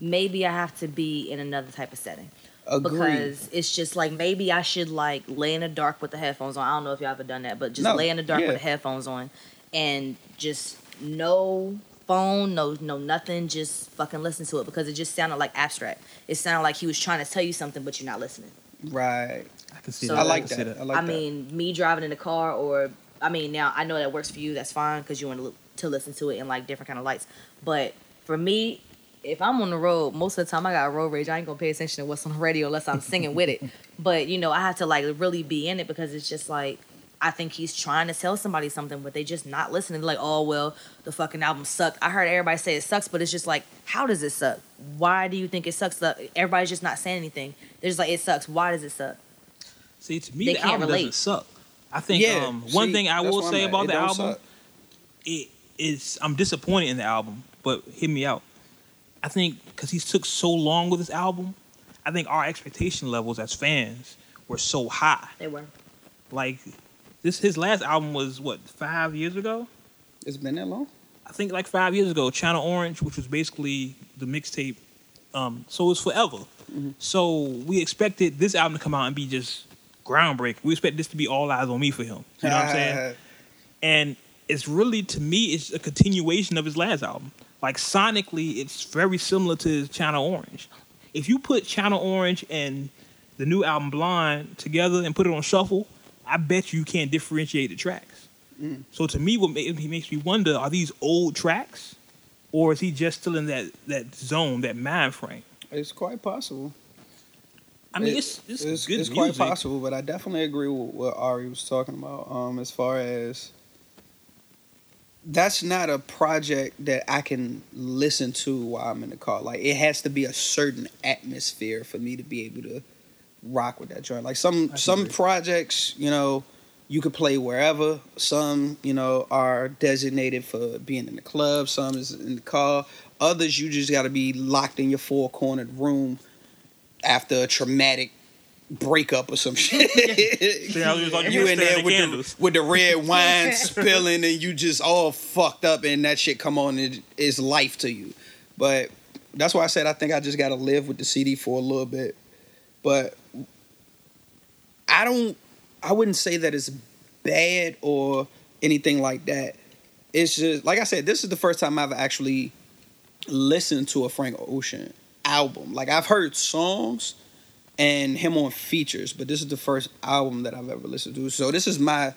maybe I have to be in another type of setting. Agreed. because it's just like maybe I should like lay in the dark with the headphones on. I don't know if y'all ever done that, but just No, lay in the dark yeah. with the headphones on and just no phone, no no nothing. Just fucking listen to it because it just sounded like abstract. It sounded like he was trying to tell you something, but you're not listening. Right. I can see So- that. I like that. I like I that. mean, me driving in the car, or I mean, now I know that works for you. That's fine because you want to, to listen to it in like different kind of lights. But for me, if I'm on the road, most of the time I got road rage. I ain't gonna pay attention to what's on the <laughs> radio unless I'm singing with it. But you know, I have to like really be in it because it's just like I think he's trying to tell somebody something, but they just not listening. They're like, oh well, the fucking album sucked. I heard everybody say it sucks, but it's just like, how does it suck? Why do you think it sucks? Everybody's just not saying anything. They're just like, it sucks. Why does it suck? See, to me, They the album relate. doesn't suck. I think yeah. um, one see, thing I will say about It the album, suck. it is I'm disappointed in the album, but hear me out. I think because he's took so long with this album, I think our expectation levels as fans were so high. They were. Like this, his last album was what five years ago. It's been that long. I think like five years ago, Channel Orange, which was basically the mixtape. Um, so it's forever. So we expected this album to come out and be just groundbreaking. We expect this to be all eyes on me for him. You know what I'm saying? <laughs> and it's really to me it's a continuation of his last album like sonically it's very similar to his channel orange if you put channel orange and the new album blind together and put it on shuffle i bet you can't differentiate the tracks Mm. so to me what it makes me wonder are these old tracks or is he just still in that that zone that mind frame It's quite possible. i mean It- it's it's, it's, good it's quite possible, but I definitely agree with what Ari was talking about. Um, as far as that's not a project that I can listen to while I'm in the car. Like it has to be a certain atmosphere for me to be able to rock with that joint. Like some some agree. projects, you know, you could play wherever. Some, you know, are designated for being in the club. Some is in the car. Others, you just got to be locked in your four cornered room after a traumatic breakup or some <laughs> shit. <laughs> See, I was like, you you in there at with candles. the with the red <laughs> wine spilling and you just all fucked up and that shit come on and it's life to you. But that's why I said I think I just got to live with the CD for a little bit. But I don't I wouldn't say that it's bad or anything like that. It's just like I said this is the first time I've actually listened to a Frank Ocean album. Like I've heard songs and him on features, but this is the first album that I've ever listened to. So this is my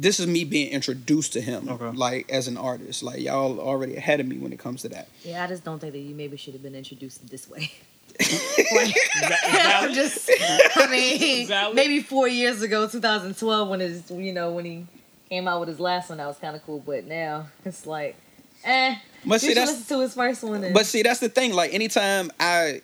this is me being introduced to him Okay. like as an artist. Like y'all already ahead of me when it comes to that. Yeah, I just don't think that you maybe should have been introduced this way. <laughs> <laughs> <laughs> I'm just, I mean, <laughs> Valid. maybe four years ago, 2012, when his, you know, when he came out with his last one, that was kind of cool. But now it's like, eh. But see that's listen to his first one. And, But see, that's the thing. Like anytime I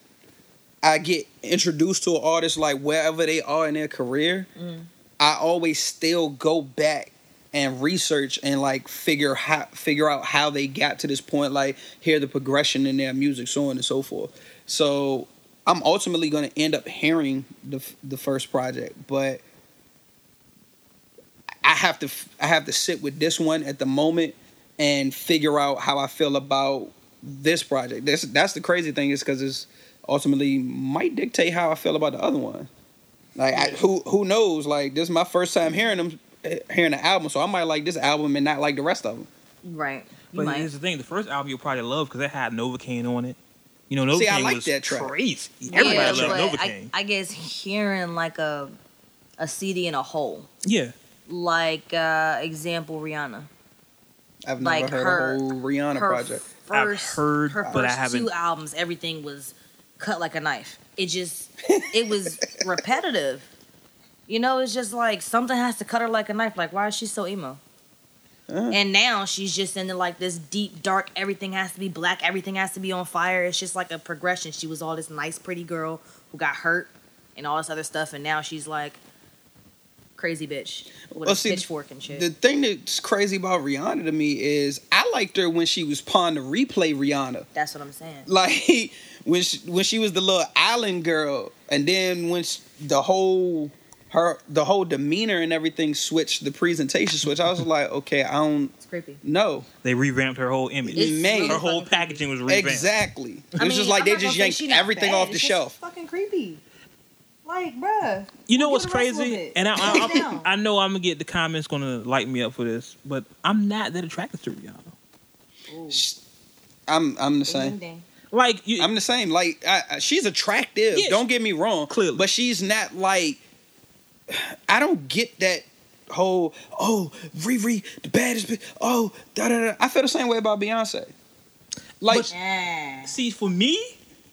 I get introduced to an artist, like wherever they are in their career, Mm. I always still go back and research and like figure how figure out how they got to this point. Like hear the progression in their music, so on and so forth. So I'm ultimately going to end up hearing the the first project, but I have to I have to sit with this one at the moment and figure out how I feel about this project. That's that's the crazy thing is because it's ultimately might dictate how I feel about the other one. Like I, who who knows? Like this is my first time hearing them, hearing the album, so I might like this album and not like the rest of them. right. You But might. here's the thing: the first album you'll probably love because it had Novacane on it. You know, Novacane See, I like was that track. crazy. Everybody yeah, loved but I, I guess hearing like a a CD in a whole, yeah, like uh example Rihanna. I've never Like heard her- a whole Rihanna her project. I've First, heard, her but I haven't- two albums, everything was cut like a knife. It just, <laughs> it was repetitive. You know, it's just like something has to cut her like a knife. Like, why is she so emo? Uh, And now she's just into like this deep, dark. Everything has to be black. Everything has to be on fire. It's just like a progression. She was all this nice, pretty girl who got hurt and all this other stuff, and now she's like crazy bitch with Well, a see, pitchfork and shit. the thing that's crazy about Rihanna to me is I liked her when she was Pon de Replay Rihanna. That's what I'm saying. like <laughs> when she, when she was the little island girl, and then when she, the whole her the whole demeanor and everything switched, the presentation switched. I was <laughs> like, okay, I don't It's creepy. No, they revamped her whole image. It's Man. her whole packaging was revamped. exactly. It was I mean, just like I'm they just yanked everything bad, off the it's just shelf. Fucking creepy. Like, bruh. You know what's the rest of crazy? And I, I. I, I know I'm gonna get the comments gonna light me up for this, but I'm not that attracted to Rihanna. Ooh. Sh- I'm I'm the same. ding, ding. Like you, I'm the same. Like I, I- she's attractive. Yeah, don't get me wrong. Clearly. but she's not like. I don't get that whole oh Riri the baddest. bi- Oh da da da. I feel the same way about Beyonce. Like But- see for me,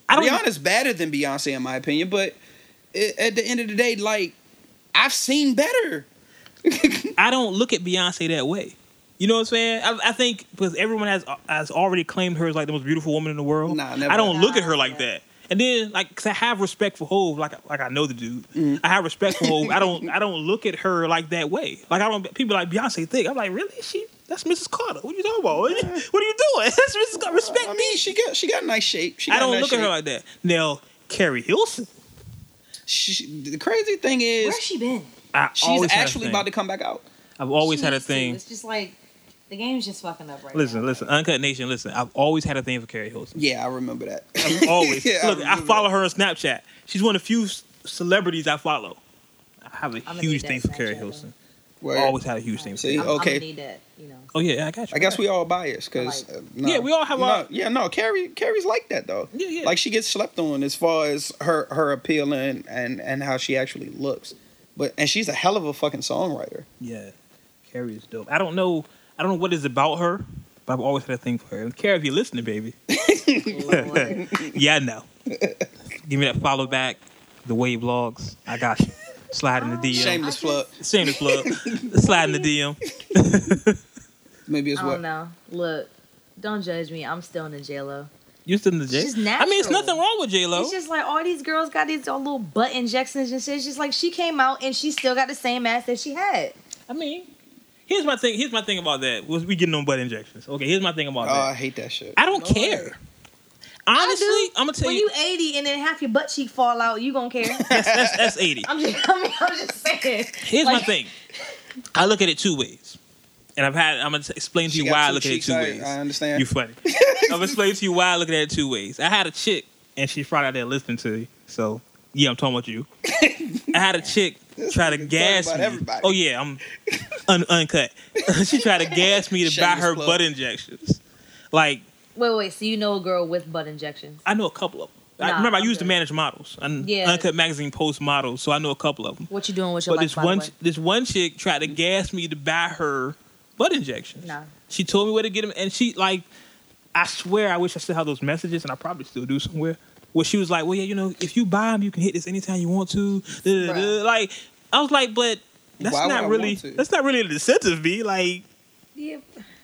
I don't. Rihanna's better than Beyonce in my opinion, but i at the end of the day, like I've seen better. <laughs> I don't look at Beyonce that way. You know what I'm saying? I, I think because everyone has has already claimed her as like the most beautiful woman in the world. Nah, never. I don't look at her like yeah. that. And then like, cause I have respect for Hove, like like I know the dude. Mm-hmm. I have respect for Hove. I don't <laughs> I don't look at her like that way. Like I don't. People like Beyonce think I'm like really she. That's Mrs. Carter. What are you talking about? What are you, what are you doing? <laughs> That's Mrs. Carter. Respect I me. she got she got nice shape. She I don't nice look at her like that. Now, Keri Hilson. She, the crazy thing is, Where's she been? I she's always had a actually about to come back out. I've always She had a needs to. thing. It's just like the game's just fucking up right Listen, now. listen, Uncut Nation. Listen, I've always had a thing for Keri Hilson. Yeah, I remember that. Always. <laughs> Yeah, Look, I, remember follow that. her on Snapchat. She's one of the few celebrities I follow. I have a I'ma huge thing for Keri Snapchat, Hilson. Word. Always had a huge thing for See, Keri. I'm, okay. I'm need that. You know. Oh yeah, I got you. I guess we all biased because Like- uh, no. Yeah, we all have no, our- yeah no Keri Keri's like that though. Yeah, yeah. Like she gets slept on as far as her her appeal and and and how she actually looks. But and she's a hell of a fucking songwriter. Yeah, Keri is dope. I don't know. I don't know what is about her, but I've always had a thing for her. And Keri, if you're listening, baby, <laughs> oh, <laughs> yeah, I know. Give me that follow back. The Wade Blogs. I got you. Slide in the oh, DM. Shameless plug. Shameless <laughs> plug. Slide in the DM. Maybe it's I what don't know. Look, don't judge me. I'm still in the JLo. You still in the J? It's just I mean, it's nothing wrong with J Lo. It's just like all these girls got these all little butt injections and shit. It's just like she came out and she still got the same ass that she had. I mean, here's my thing. Here's my thing about that. Was we getting on butt injections? Okay, here's my thing about oh, that. Oh, I hate that shit. I don't Lord. care. Honestly, I do. I'm gonna tell when you, you 80 and then half your butt cheek fall out, you gonna care? <laughs> that's, that's, that's 80. I'm just, <laughs> I mean, I'm just saying. Here's my thing. I look at it two ways, and I've had. I'm gonna t- explain to She you why I look at it cheeks, two I- ways. I understand. You funny. <laughs> I'm gonna explain to you why I look at it two ways. I had a chick, and she's probably out there listening to you. So yeah, I'm talking about you. I had a <laughs> chick try to gas me. everybody. Oh yeah, I'm un- uncut. <laughs> she tried to gas me to buy her plug. butt injections. Like Wait, wait. So you know a girl with butt injections? I know a couple of them. I Nah, remember I I'm used to good. manage models. And Yeah. Uncut magazine post models, so I know a couple of them. What you doing with your But life? this by the one, way? this one chick tried to gas me to buy her butt injections. Nah. She told me where to get them, and she like, I swear, I wish I still have those messages, and I probably still do somewhere. Where she was like, "Well, yeah, you know, if you buy them, you can hit this anytime you want to." Bruh. Like, I was like, but that's Why not really, that's not really an incentive, be like, Yeah.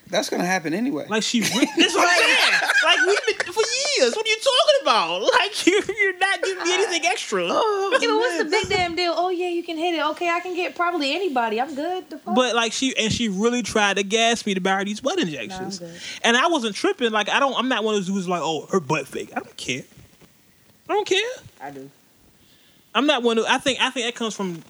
That's gonna happen anyway. like she. Re- <laughs> that's what I'm saying. Like we've been for years. What are you talking about? <laughs> Like you're, you're not giving me anything extra. <laughs> Oh, Yeah, but what's the big damn deal? Oh yeah, you can hit it. Okay, I can get probably anybody. I'm good. The fuck? But like she and she really tried to gas me to buy her these butt injections. Nah, I'm good. and I wasn't tripping. Like I don't I'm not one of those who's like, oh, her butt fake. I don't care. I don't care. I do. I'm not one of I think I think that comes from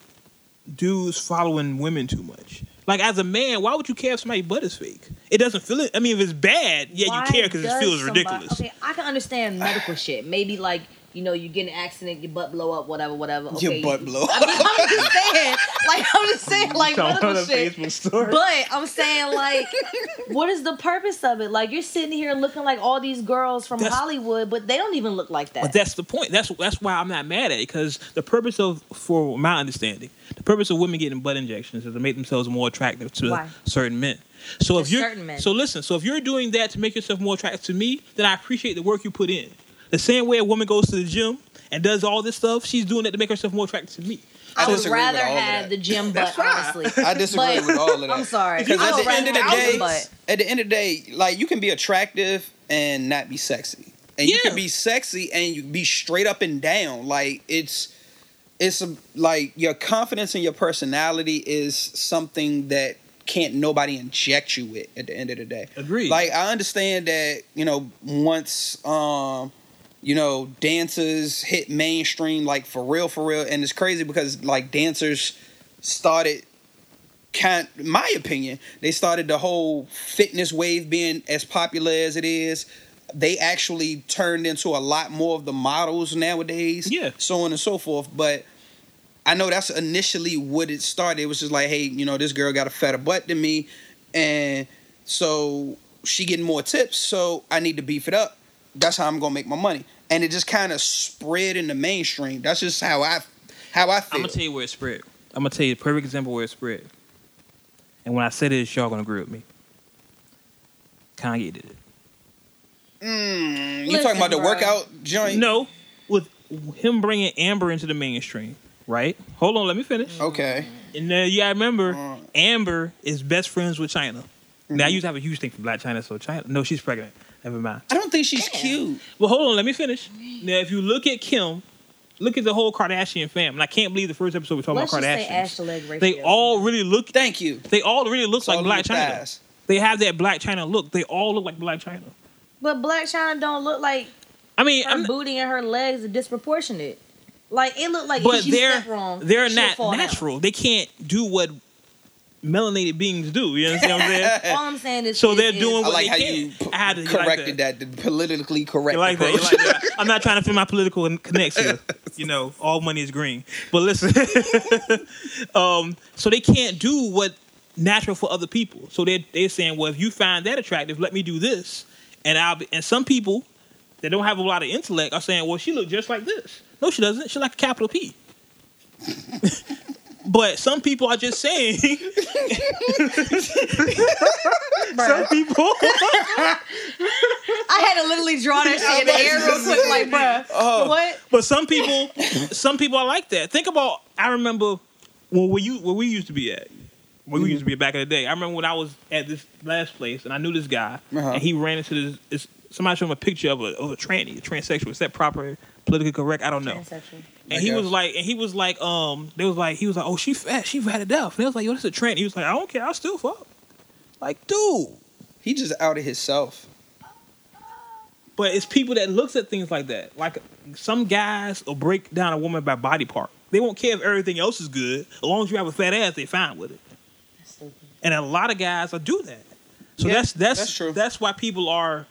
dudes following women too much. Like as a man, why would you care if somebody's butt is fake? It doesn't feel it. I mean, if it's bad, yeah, Why you care because it feels somebody- ridiculous. Okay, I can understand medical shit. Maybe like you know you get an accident, your butt blow up, whatever, whatever. Okay, Your butt you- blow <laughs> I mean, I'm just saying, like I'm just saying, like medical shit. story. But I'm saying, like, what is the purpose of it? Like, you're sitting here looking like all these girls from That's- Hollywood, but they don't even look like that. But that's the point. That's that's why I'm not mad at it because the purpose of, for my understanding, the purpose of women getting butt injections is to make themselves more attractive to Why? certain men. So if you're certain men. so listen, so if you're doing that to make yourself more attractive to me, then I appreciate the work you put in. The same way a woman goes to the gym and does all this stuff, she's doing it to make herself more attractive to me. I I would rather have the gym butt, honestly. <laughs> I disagree But- with all of that. I'm sorry. Because at the end of the day, the butt. at the end of the day, like you can be attractive and not be sexy, and you can be sexy and you be straight up and down. Like it's, it's a, like your confidence and your personality is something that can't nobody inject you with. At the end of the day, Agreed. Like I understand that you know once um you know dancers hit mainstream like for real for real and it's crazy because like dancers started kind my opinion they started the whole fitness wave being as popular as it is they actually turned into a lot more of the models nowadays Yeah. so on and so forth but I know that's initially what it started. It was just like, hey, you know, this girl got a fatter butt than me, and so she getting more tips, so I need to beef it up. That's how I'm gonna make my money. And it just kind of spread in the mainstream. That's just how I how I feel. I'm gonna tell you where it spread. I'm gonna tell you a perfect example where it spread. And when I say this, y'all gonna agree with me. Kanye did it. Mm, you Listen, talking about the bro. workout joint? No, with him bringing Amber into the mainstream, right? Hold on, let me finish. Okay. And then you gotta remember, Uh. Amber is best friends with Chyna. Mm-hmm. Now I used to have a huge thing for Blac Chyna, so Chyna. No, she's pregnant. Never mind. I don't think she's cute. Well, hold on, let me finish. Now, if you look at Kim, look at the whole Kardashian fam, and I can't believe the first episode we're talking Let's about say Kardashians. ass to. They all really look. Thank you. They all really look It's like Blac Chyna. thighs. They have that Blac Chyna look. They all look like Blac Chyna. But Blac Chyna don't look like I mean, her I'm, booty and her legs are disproportionate. Like it looked like but if she they're step wrong, they're not fall down. natural. They can't do what melanated beings do. You understand what I'm saying? <laughs> All I'm saying is, So they're is- doing I what like they how can. you p- I had to- you like corrected that. the politically correct You like that? You approach. like that? I'm not trying to fit my political connects <laughs> here. You know, all money is green. But listen, <laughs> um, so they can't do what natural for other people. So they they're saying, well, if you find that attractive, let me do this. And I'll be, and some people that don't have a lot of intellect are saying, well, she look just like this. No, she doesn't. She like a capital P. but some people are just saying. <laughs> some people. <laughs> I had to literally draw that shit in the air real quick, like, bruh, Oh. what? But some people, some people are like that. Think about. I remember when we where we used to be at. Where we used to be back in the day. I remember when I was at this last place and I knew this guy Uh-huh. and he ran into this. this somebody showed him a picture of a of a tranny, a transsexual. Is that proper, politically correct? I don't know. Transsexual. And I he was like, and he was like, um, they was like, he was like, oh, she fat, she fat to death. And they was like, yo, this is a trend. He was like, I don't care, I still fuck. Like, dude. He just outed himself. But it's people that looks at things like that. Like some guys will break down a woman by body part. They won't care if everything else is good. As long as you have a fat ass, they fine with it. That's stupid. And a lot of guys will do that. So Yeah, that's that's that's true. that's why people are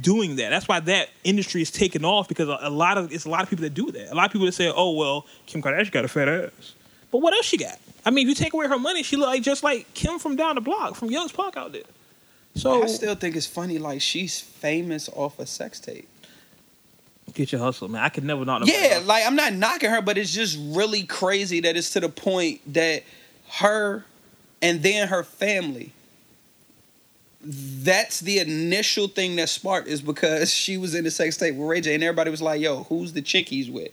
doing that. That's why that industry is taking off because a, a lot of it's a lot of people that do that. A lot of people that say, "Oh well, Kim Kardashian got a fat ass," but what else she got? I mean, if you take away her money, she look like just like Kim from down the block, from Young's Park out there. So I still think it's funny. Like she's famous off a sex tape. get your hustle, man. I could never not. know Yeah, her. like I'm not knocking her, but it's just really crazy that it's to the point that her and then her family. That's the initial thing that sparked is because she was in the sex tape with Ray J, and everybody was like, "Yo, who's the chick he's with?"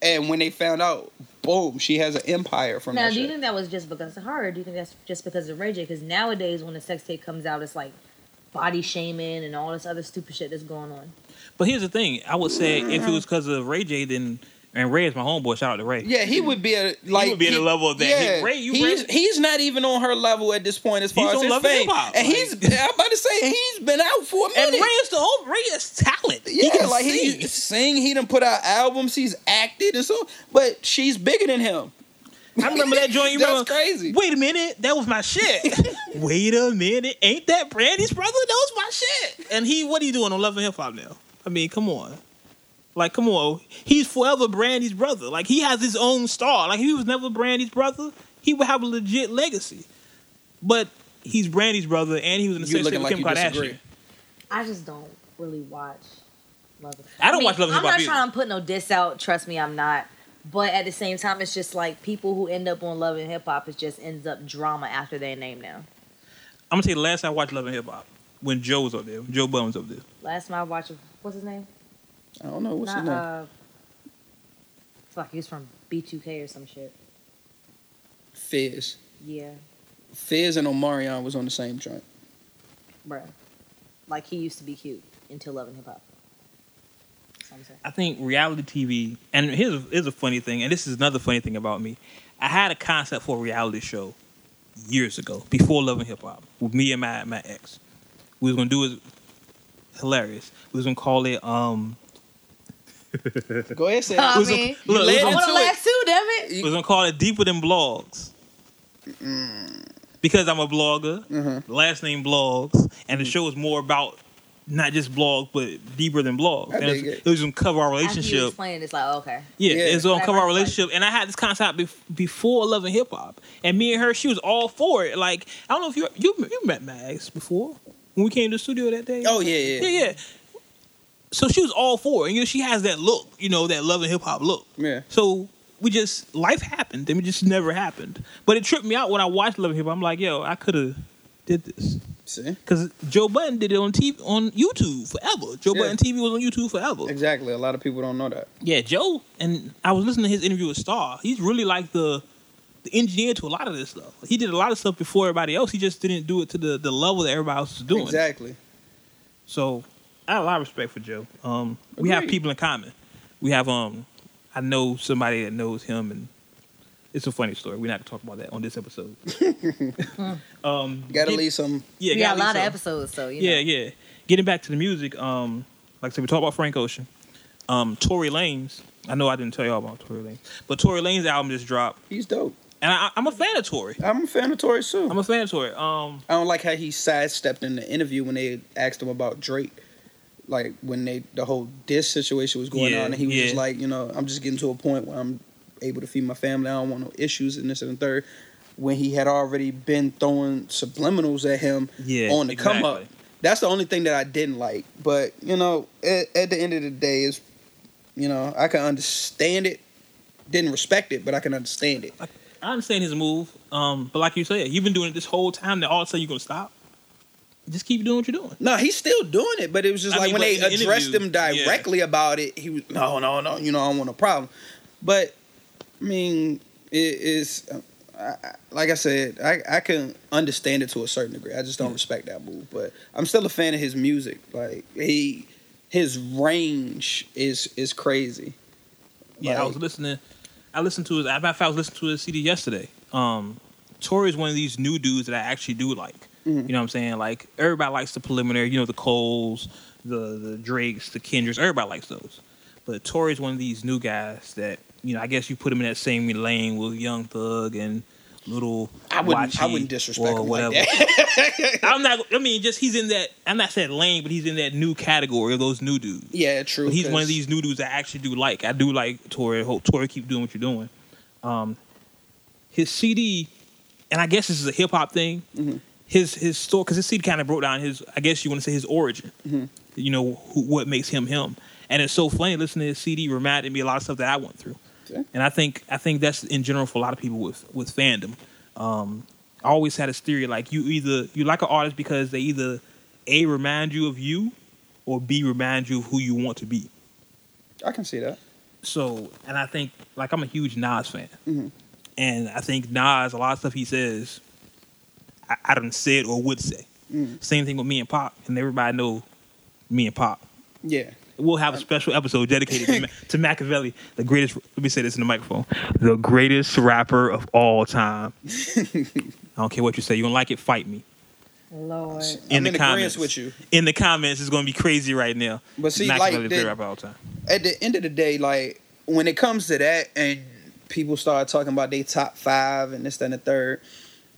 And when they found out, boom, she has an empire from Now, that do you shit. think that was just because of her, or do you think that's just because of Ray J? Because nowadays, when a sex tape comes out, it's like body shaming and all this other stupid shit that's going on. But here's the thing: I would say if it mm-hmm. was because of Ray J, then and Ray is my homeboy. Shout out to Ray. Yeah, he would be a like he would be at the level of that. Yeah, He- Ray, you he's Ray- he's not even on her level at this point as far He's as on his Love fame. Hip Hop, And like- he's I'm about to say he's been out for a minute. And minute. Ray is the whole Ray is talent. yeah, he can like sing. he sing. He done put out albums. He's acted and so, but she's bigger than him. I remember that joint. You <laughs> That's remember? crazy. Wait a minute, that was my shit. <laughs> Wait a minute, ain't that Brandy's brother? That was my shit. And he, what he doing on Love and Hip Hop now? I mean, come on. Like, come on. He's forever Brandy's brother. Like, he has his own star. Like, if he was never Brandy's brother, he would have a legit legacy. But he's Brandy's brother, and he was in the You sex with like Kim Kardashian. disagree. I just don't really watch Love. and- I don't mean, watch Love and I'm Hip Hop not either. trying to put no diss out. Trust me, I'm not. But at the same time, it's just like people who end up on Love and Hip Hop, it just ends up drama after their name now. I'm gonna tell you the last time I watched Love and Hip Hop when Joe was up there, when Joe Budden was up there. Last time I watched, what's his name? I don't know what's Not, his name. uh, fuck, he was from B2K or some shit. Fizz. Yeah, Fizz and Omarion was on the same joint. bruh. Like he used to be cute until Love and Hip Hop. I'm saying. I think reality TV, and here's a, here's a funny thing, and this is another funny thing about me. I had a concept for a reality show years ago, before Love and Hip Hop, with me and my my ex. We was gonna do it hilarious. We was gonna call it um. Go ahead, say I it. was a- mean, look, I listen want to to it. laugh too, damn it. We was gonna call it deeper than blogs. Because I'm a blogger, Mhm. last name blogs, and the show is more about not just blog, but deeper than blog. I And it, was, dig it. it was uncover our After you relationship. explain, it's like okay. Yeah, Yeah. it's gonna cover our was like- relationship, and I had this concept bef- before Love and Hip Hop, and me and her, she was all for it. Like I don't know if you you you met Mags before when we came to the studio that day. Oh yeah, yeah, yeah, yeah. So she was all for it, and you know she has that look, you know, that Love and Hip Hop look. yeah. So we just life happened, and it just never happened. But it tripped me out when I watched Love and Hip Hop. I'm like, yo, I could have did this See, because Joe Budden did it on TV on YouTube forever. Joe Yeah. Budden TV was on YouTube forever. exactly. A lot of people don't know that. Yeah, Joe, and I was listening to his interview with Star. He's really like the the engineer to a lot of this stuff. He did a lot of stuff before everybody else. He just didn't do it to the, the level that everybody else was doing. Exactly. So I have a lot of respect for Joe. Um, we have people in common. We have um, I know somebody that knows him, and it's a funny story. We're not gonna talk about that on this episode. <laughs> um, gotta get- leave some. Yeah, we got a lot leave of episodes, so you Yeah, know. yeah. Getting back to the music, um, like I said, we talked about Frank Ocean. Um, Tory Lanez. I know I didn't tell y'all about Tory Lanez, but Tory Lanez album just dropped, He's dope. and I, I'm a fan of Tory. I'm a fan of Tory too. I'm a fan of Tory. Um, I don't like how he sidestepped in the interview when they asked him about Drake. Like when they the whole diss situation was going Yeah, on, and he was just like, you know, I'm just getting to a point where I'm able to feed my family. I don't want no issues and this and the third. When he had already been throwing subliminals at him yeah, on the come up. That's the only thing that I didn't like. But you know, at, at the end of the day, is you know I can understand it. Didn't respect it, but I can understand it. I understand his move, um, but like you said, you've been doing it this whole time. That all of a sudden you're gonna stop. Just keep doing what you're doing. No, he's still doing it, but it was just I like mean, when they the addressed him directly about it, he was no, no, no. You know, I don't want a problem. But I mean, it is uh, like I said, I I can understand it to a certain degree. I just don't respect that move, but I'm still a fan of his music. Like he, his range is is crazy. Yeah, I was listening. I listened to his. I I was listening to his CD yesterday. Um, Tory is one of these new dudes that I actually do like. Mhm. You know what I'm saying? Like everybody likes the preliminary. You know the Coles, the the Drakes, the Kendricks. Everybody likes those. But Tory's one of these new guys that you know. I guess you put him in that same lane with Young Thug and Little. I wouldn't I wouldn't disrespect or him whatever. like that. I'm not. I mean, just he's in that. I'm not saying lane, but he's in that new category of those new dudes. yeah, true. But he's one of these new dudes I actually do like. I do like Tory. Hope Tory keep doing what you're doing. Um, his CD, and I guess this is a hip hop thing. Mhm. His his story because his CD kind of broke down his. I guess you want to say his origin. Mhm. You know who, what makes him him, and it's so funny listening to his CD reminded me a lot of stuff that I went through. Yeah. And I think I think that's in general for a lot of people with with fandom. Um, I always had this theory like you either you like an artist because they either a remind you of you, or b remind you of who you want to be. I can see that. So, and I think like I'm a huge Nas fan, Mhm. and I think Nas a lot of stuff he says, I, I done said or would say. Mm. Same thing with me and Pop, and everybody know me and Pop. Yeah. We'll have a special episode dedicated to, <laughs> Ma- to Machiavelli, the greatest. Let me say this in the microphone: the greatest rapper of all time. <laughs> I don't care what you say. You don't like it? Fight me Lord. in I'm the in comments. agreement with you. In the comments, it's going to be crazy right now. But see, Machiavelli, like, the greatest the- rapper of all time. at the end of the day, like when it comes to that, and people start talking about their top five and this, that, and the third,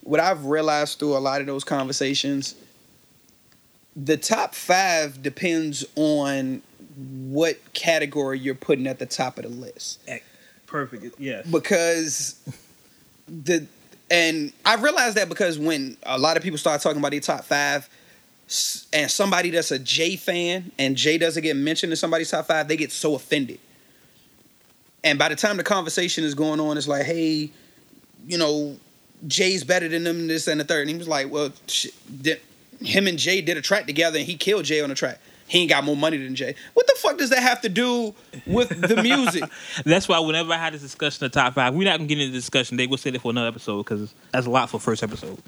what I've realized through a lot of those conversations, the top five depends on what category you're putting at the top of the list Perfect. Yes. because the and I realized that because when a lot of people start talking about their top five, and somebody that's a Jay fan and Jay doesn't get mentioned in somebody's top five, they get so offended. And by the time the conversation is going on, it's like, hey, you know, Jay's better than them, this and the third. And he was like, well, shit, did, him and Jay did a track together, and he killed Jay on the track. He ain't got more money than Jay. What the fuck does that have to do with the music? <laughs> That's why whenever I had this discussion of top five, we're not gonna get into the discussion. They will say that for another episode because that's a lot for first episode.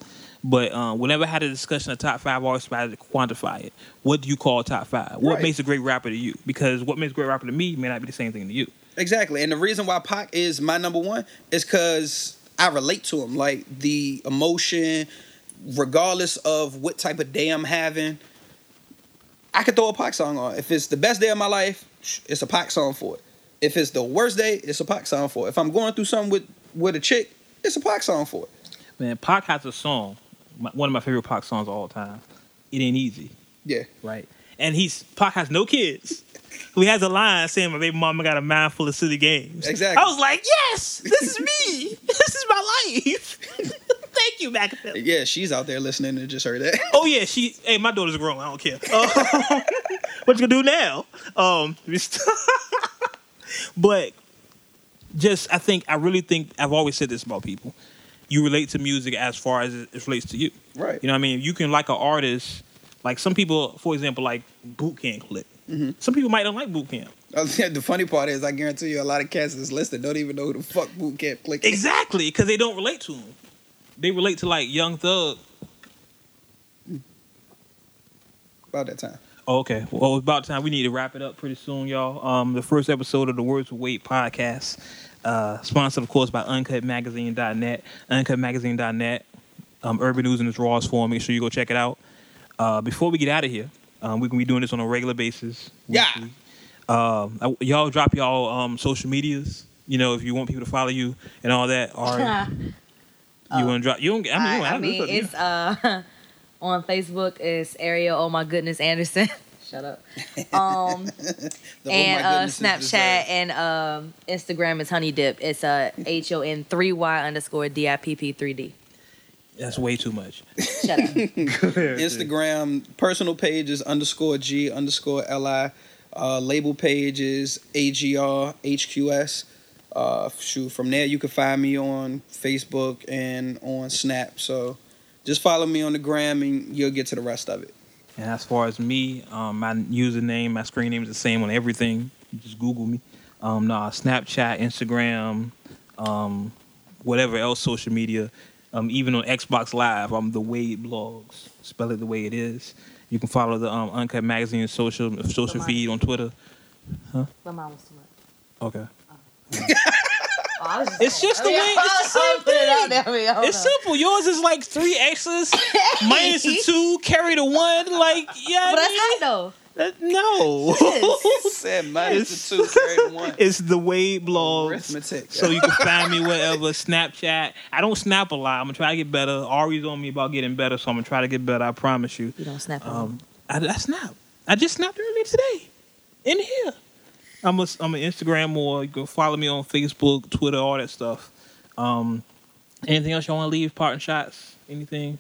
But um, whenever I had a discussion of top five, I always tried to quantify it. What do you call top five? What Right. makes a great rapper to you? Because what makes a great rapper to me may not be the same thing to you. Exactly. And the reason why Pac is my number one is because I relate to him. Like the emotion, regardless of what type of day I'm having, I could throw a Pac song on. If it's the best day of my life, it's a Pac song for it. If it's the worst day, it's a Pac song for it. If I'm going through something with, with a chick, it's a Pac song for it. Man, Pac has a song, one of my favorite Pac songs of all time. It ain't easy, Yeah. right? and he's Pac has no kids. Who has a line saying my baby mama got a mind full of silly games. Exactly. I was like, yes, this is me. <laughs> this is my life. <laughs> Thank you, Machiavelli. Yeah, she's out there listening and just heard that. <laughs> Oh yeah, she. Hey, my daughter's grown. I don't care. Uh, what you gonna do now? Um, but just I think I really think I've always said this about people. You relate to music as far as it relates to you. Right. You know what I mean? You can like an artist. Like some people, for example, like Boot Camp Click. Some people might not like Boot Camp. <laughs> the funny part is, I guarantee you, a lot of cats that's listening don't even know who the fuck boot camp click. Exactly, because they don't relate to them. They relate to like Young Thug. About that time. Oh, okay. Well, it's about time. We need to wrap it up pretty soon, y'all. Um, the first episode of the Words Weight podcast, uh, sponsored, of course, by UncutMagazine.net. UncutMagazine.net. Um, Urban News in its rawest form. Make sure you go check it out. Uh, before we get out of here, um, we're gonna be doing this on a regular basis. Yeah. Um, I- y'all drop y'all um, social medias. You know, if you want people to follow you and all that. Or <laughs> you want to drop? You don't. I mean, I, don't I mean, it's uh <laughs> on Facebook. It's Ariel. Oh my goodness, Anderson. <laughs> Shut up. Um, The oh my and uh, goodness is Snapchat and um, Instagram is Honey Dip. It's uh H O N three Y underscore D I P P three D. That's way too much. Shut up. <laughs> <laughs> Instagram personal page is underscore G underscore Li. Uh, label page is AGR HQS. Uh, shoot, from there you can find me on Facebook and on Snap. So just follow me on the gram and you'll get to the rest of it. And as far as me, um, my username, my screen name is the same on everything. You just Google me. Um, nah, Snapchat, Instagram, um, whatever else social media. Um, even on Xbox Live, I'm the Wade Blogs. Spell it the way it is. You can follow the um, Uncut Magazine social social on. feed on Twitter. Huh? My mom was too much. Okay. Oh, I was just <laughs> It's just the way. It's the same put it thing. there. It's on. simple. Yours is like three X's <laughs> minus a two, carry the one. Like yeah, But that's hot though. That, no. <laughs> Said minus the two, carry one. It's the Wade blog. Arithmetic. So you can find me wherever. Snapchat. I don't snap a lot. I'm gonna try to get better. Ari's on me about getting better, so I'm gonna try to get better. I promise you. You don't snap. Um, I, I snap. I just snapped earlier today. In here. I'm a, I'm an Instagram more. You can follow me on Facebook, Twitter, all that stuff. Um, anything else you want to leave? Parting shots? Anything?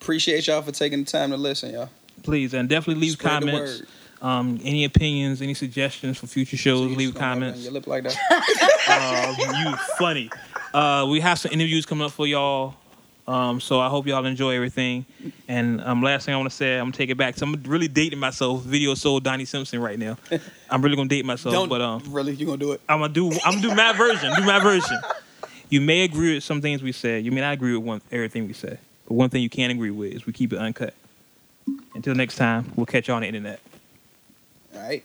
Appreciate y'all for taking the time to listen, y'all. Please and definitely leave Spread comments. Um, any opinions? Any suggestions for future shows? Leave just don't have it on comments. You look like that. <laughs> Um, you funny. Uh, we have some interviews coming up for y'all. Um, so I hope y'all enjoy everything. And um, last thing I want to say, I'm gonna take it back. So I'm really dating myself. Video Soul Donnie Simpson right now. <laughs> I'm really gonna date myself, Don't but um, really. You gonna do it? I'm gonna do I'm gonna do my version. Do my version. You may agree with some things we said. You may not agree with one everything we said. But one thing you can't agree with is we keep it uncut. Until next time, we'll catch you on the internet. All right.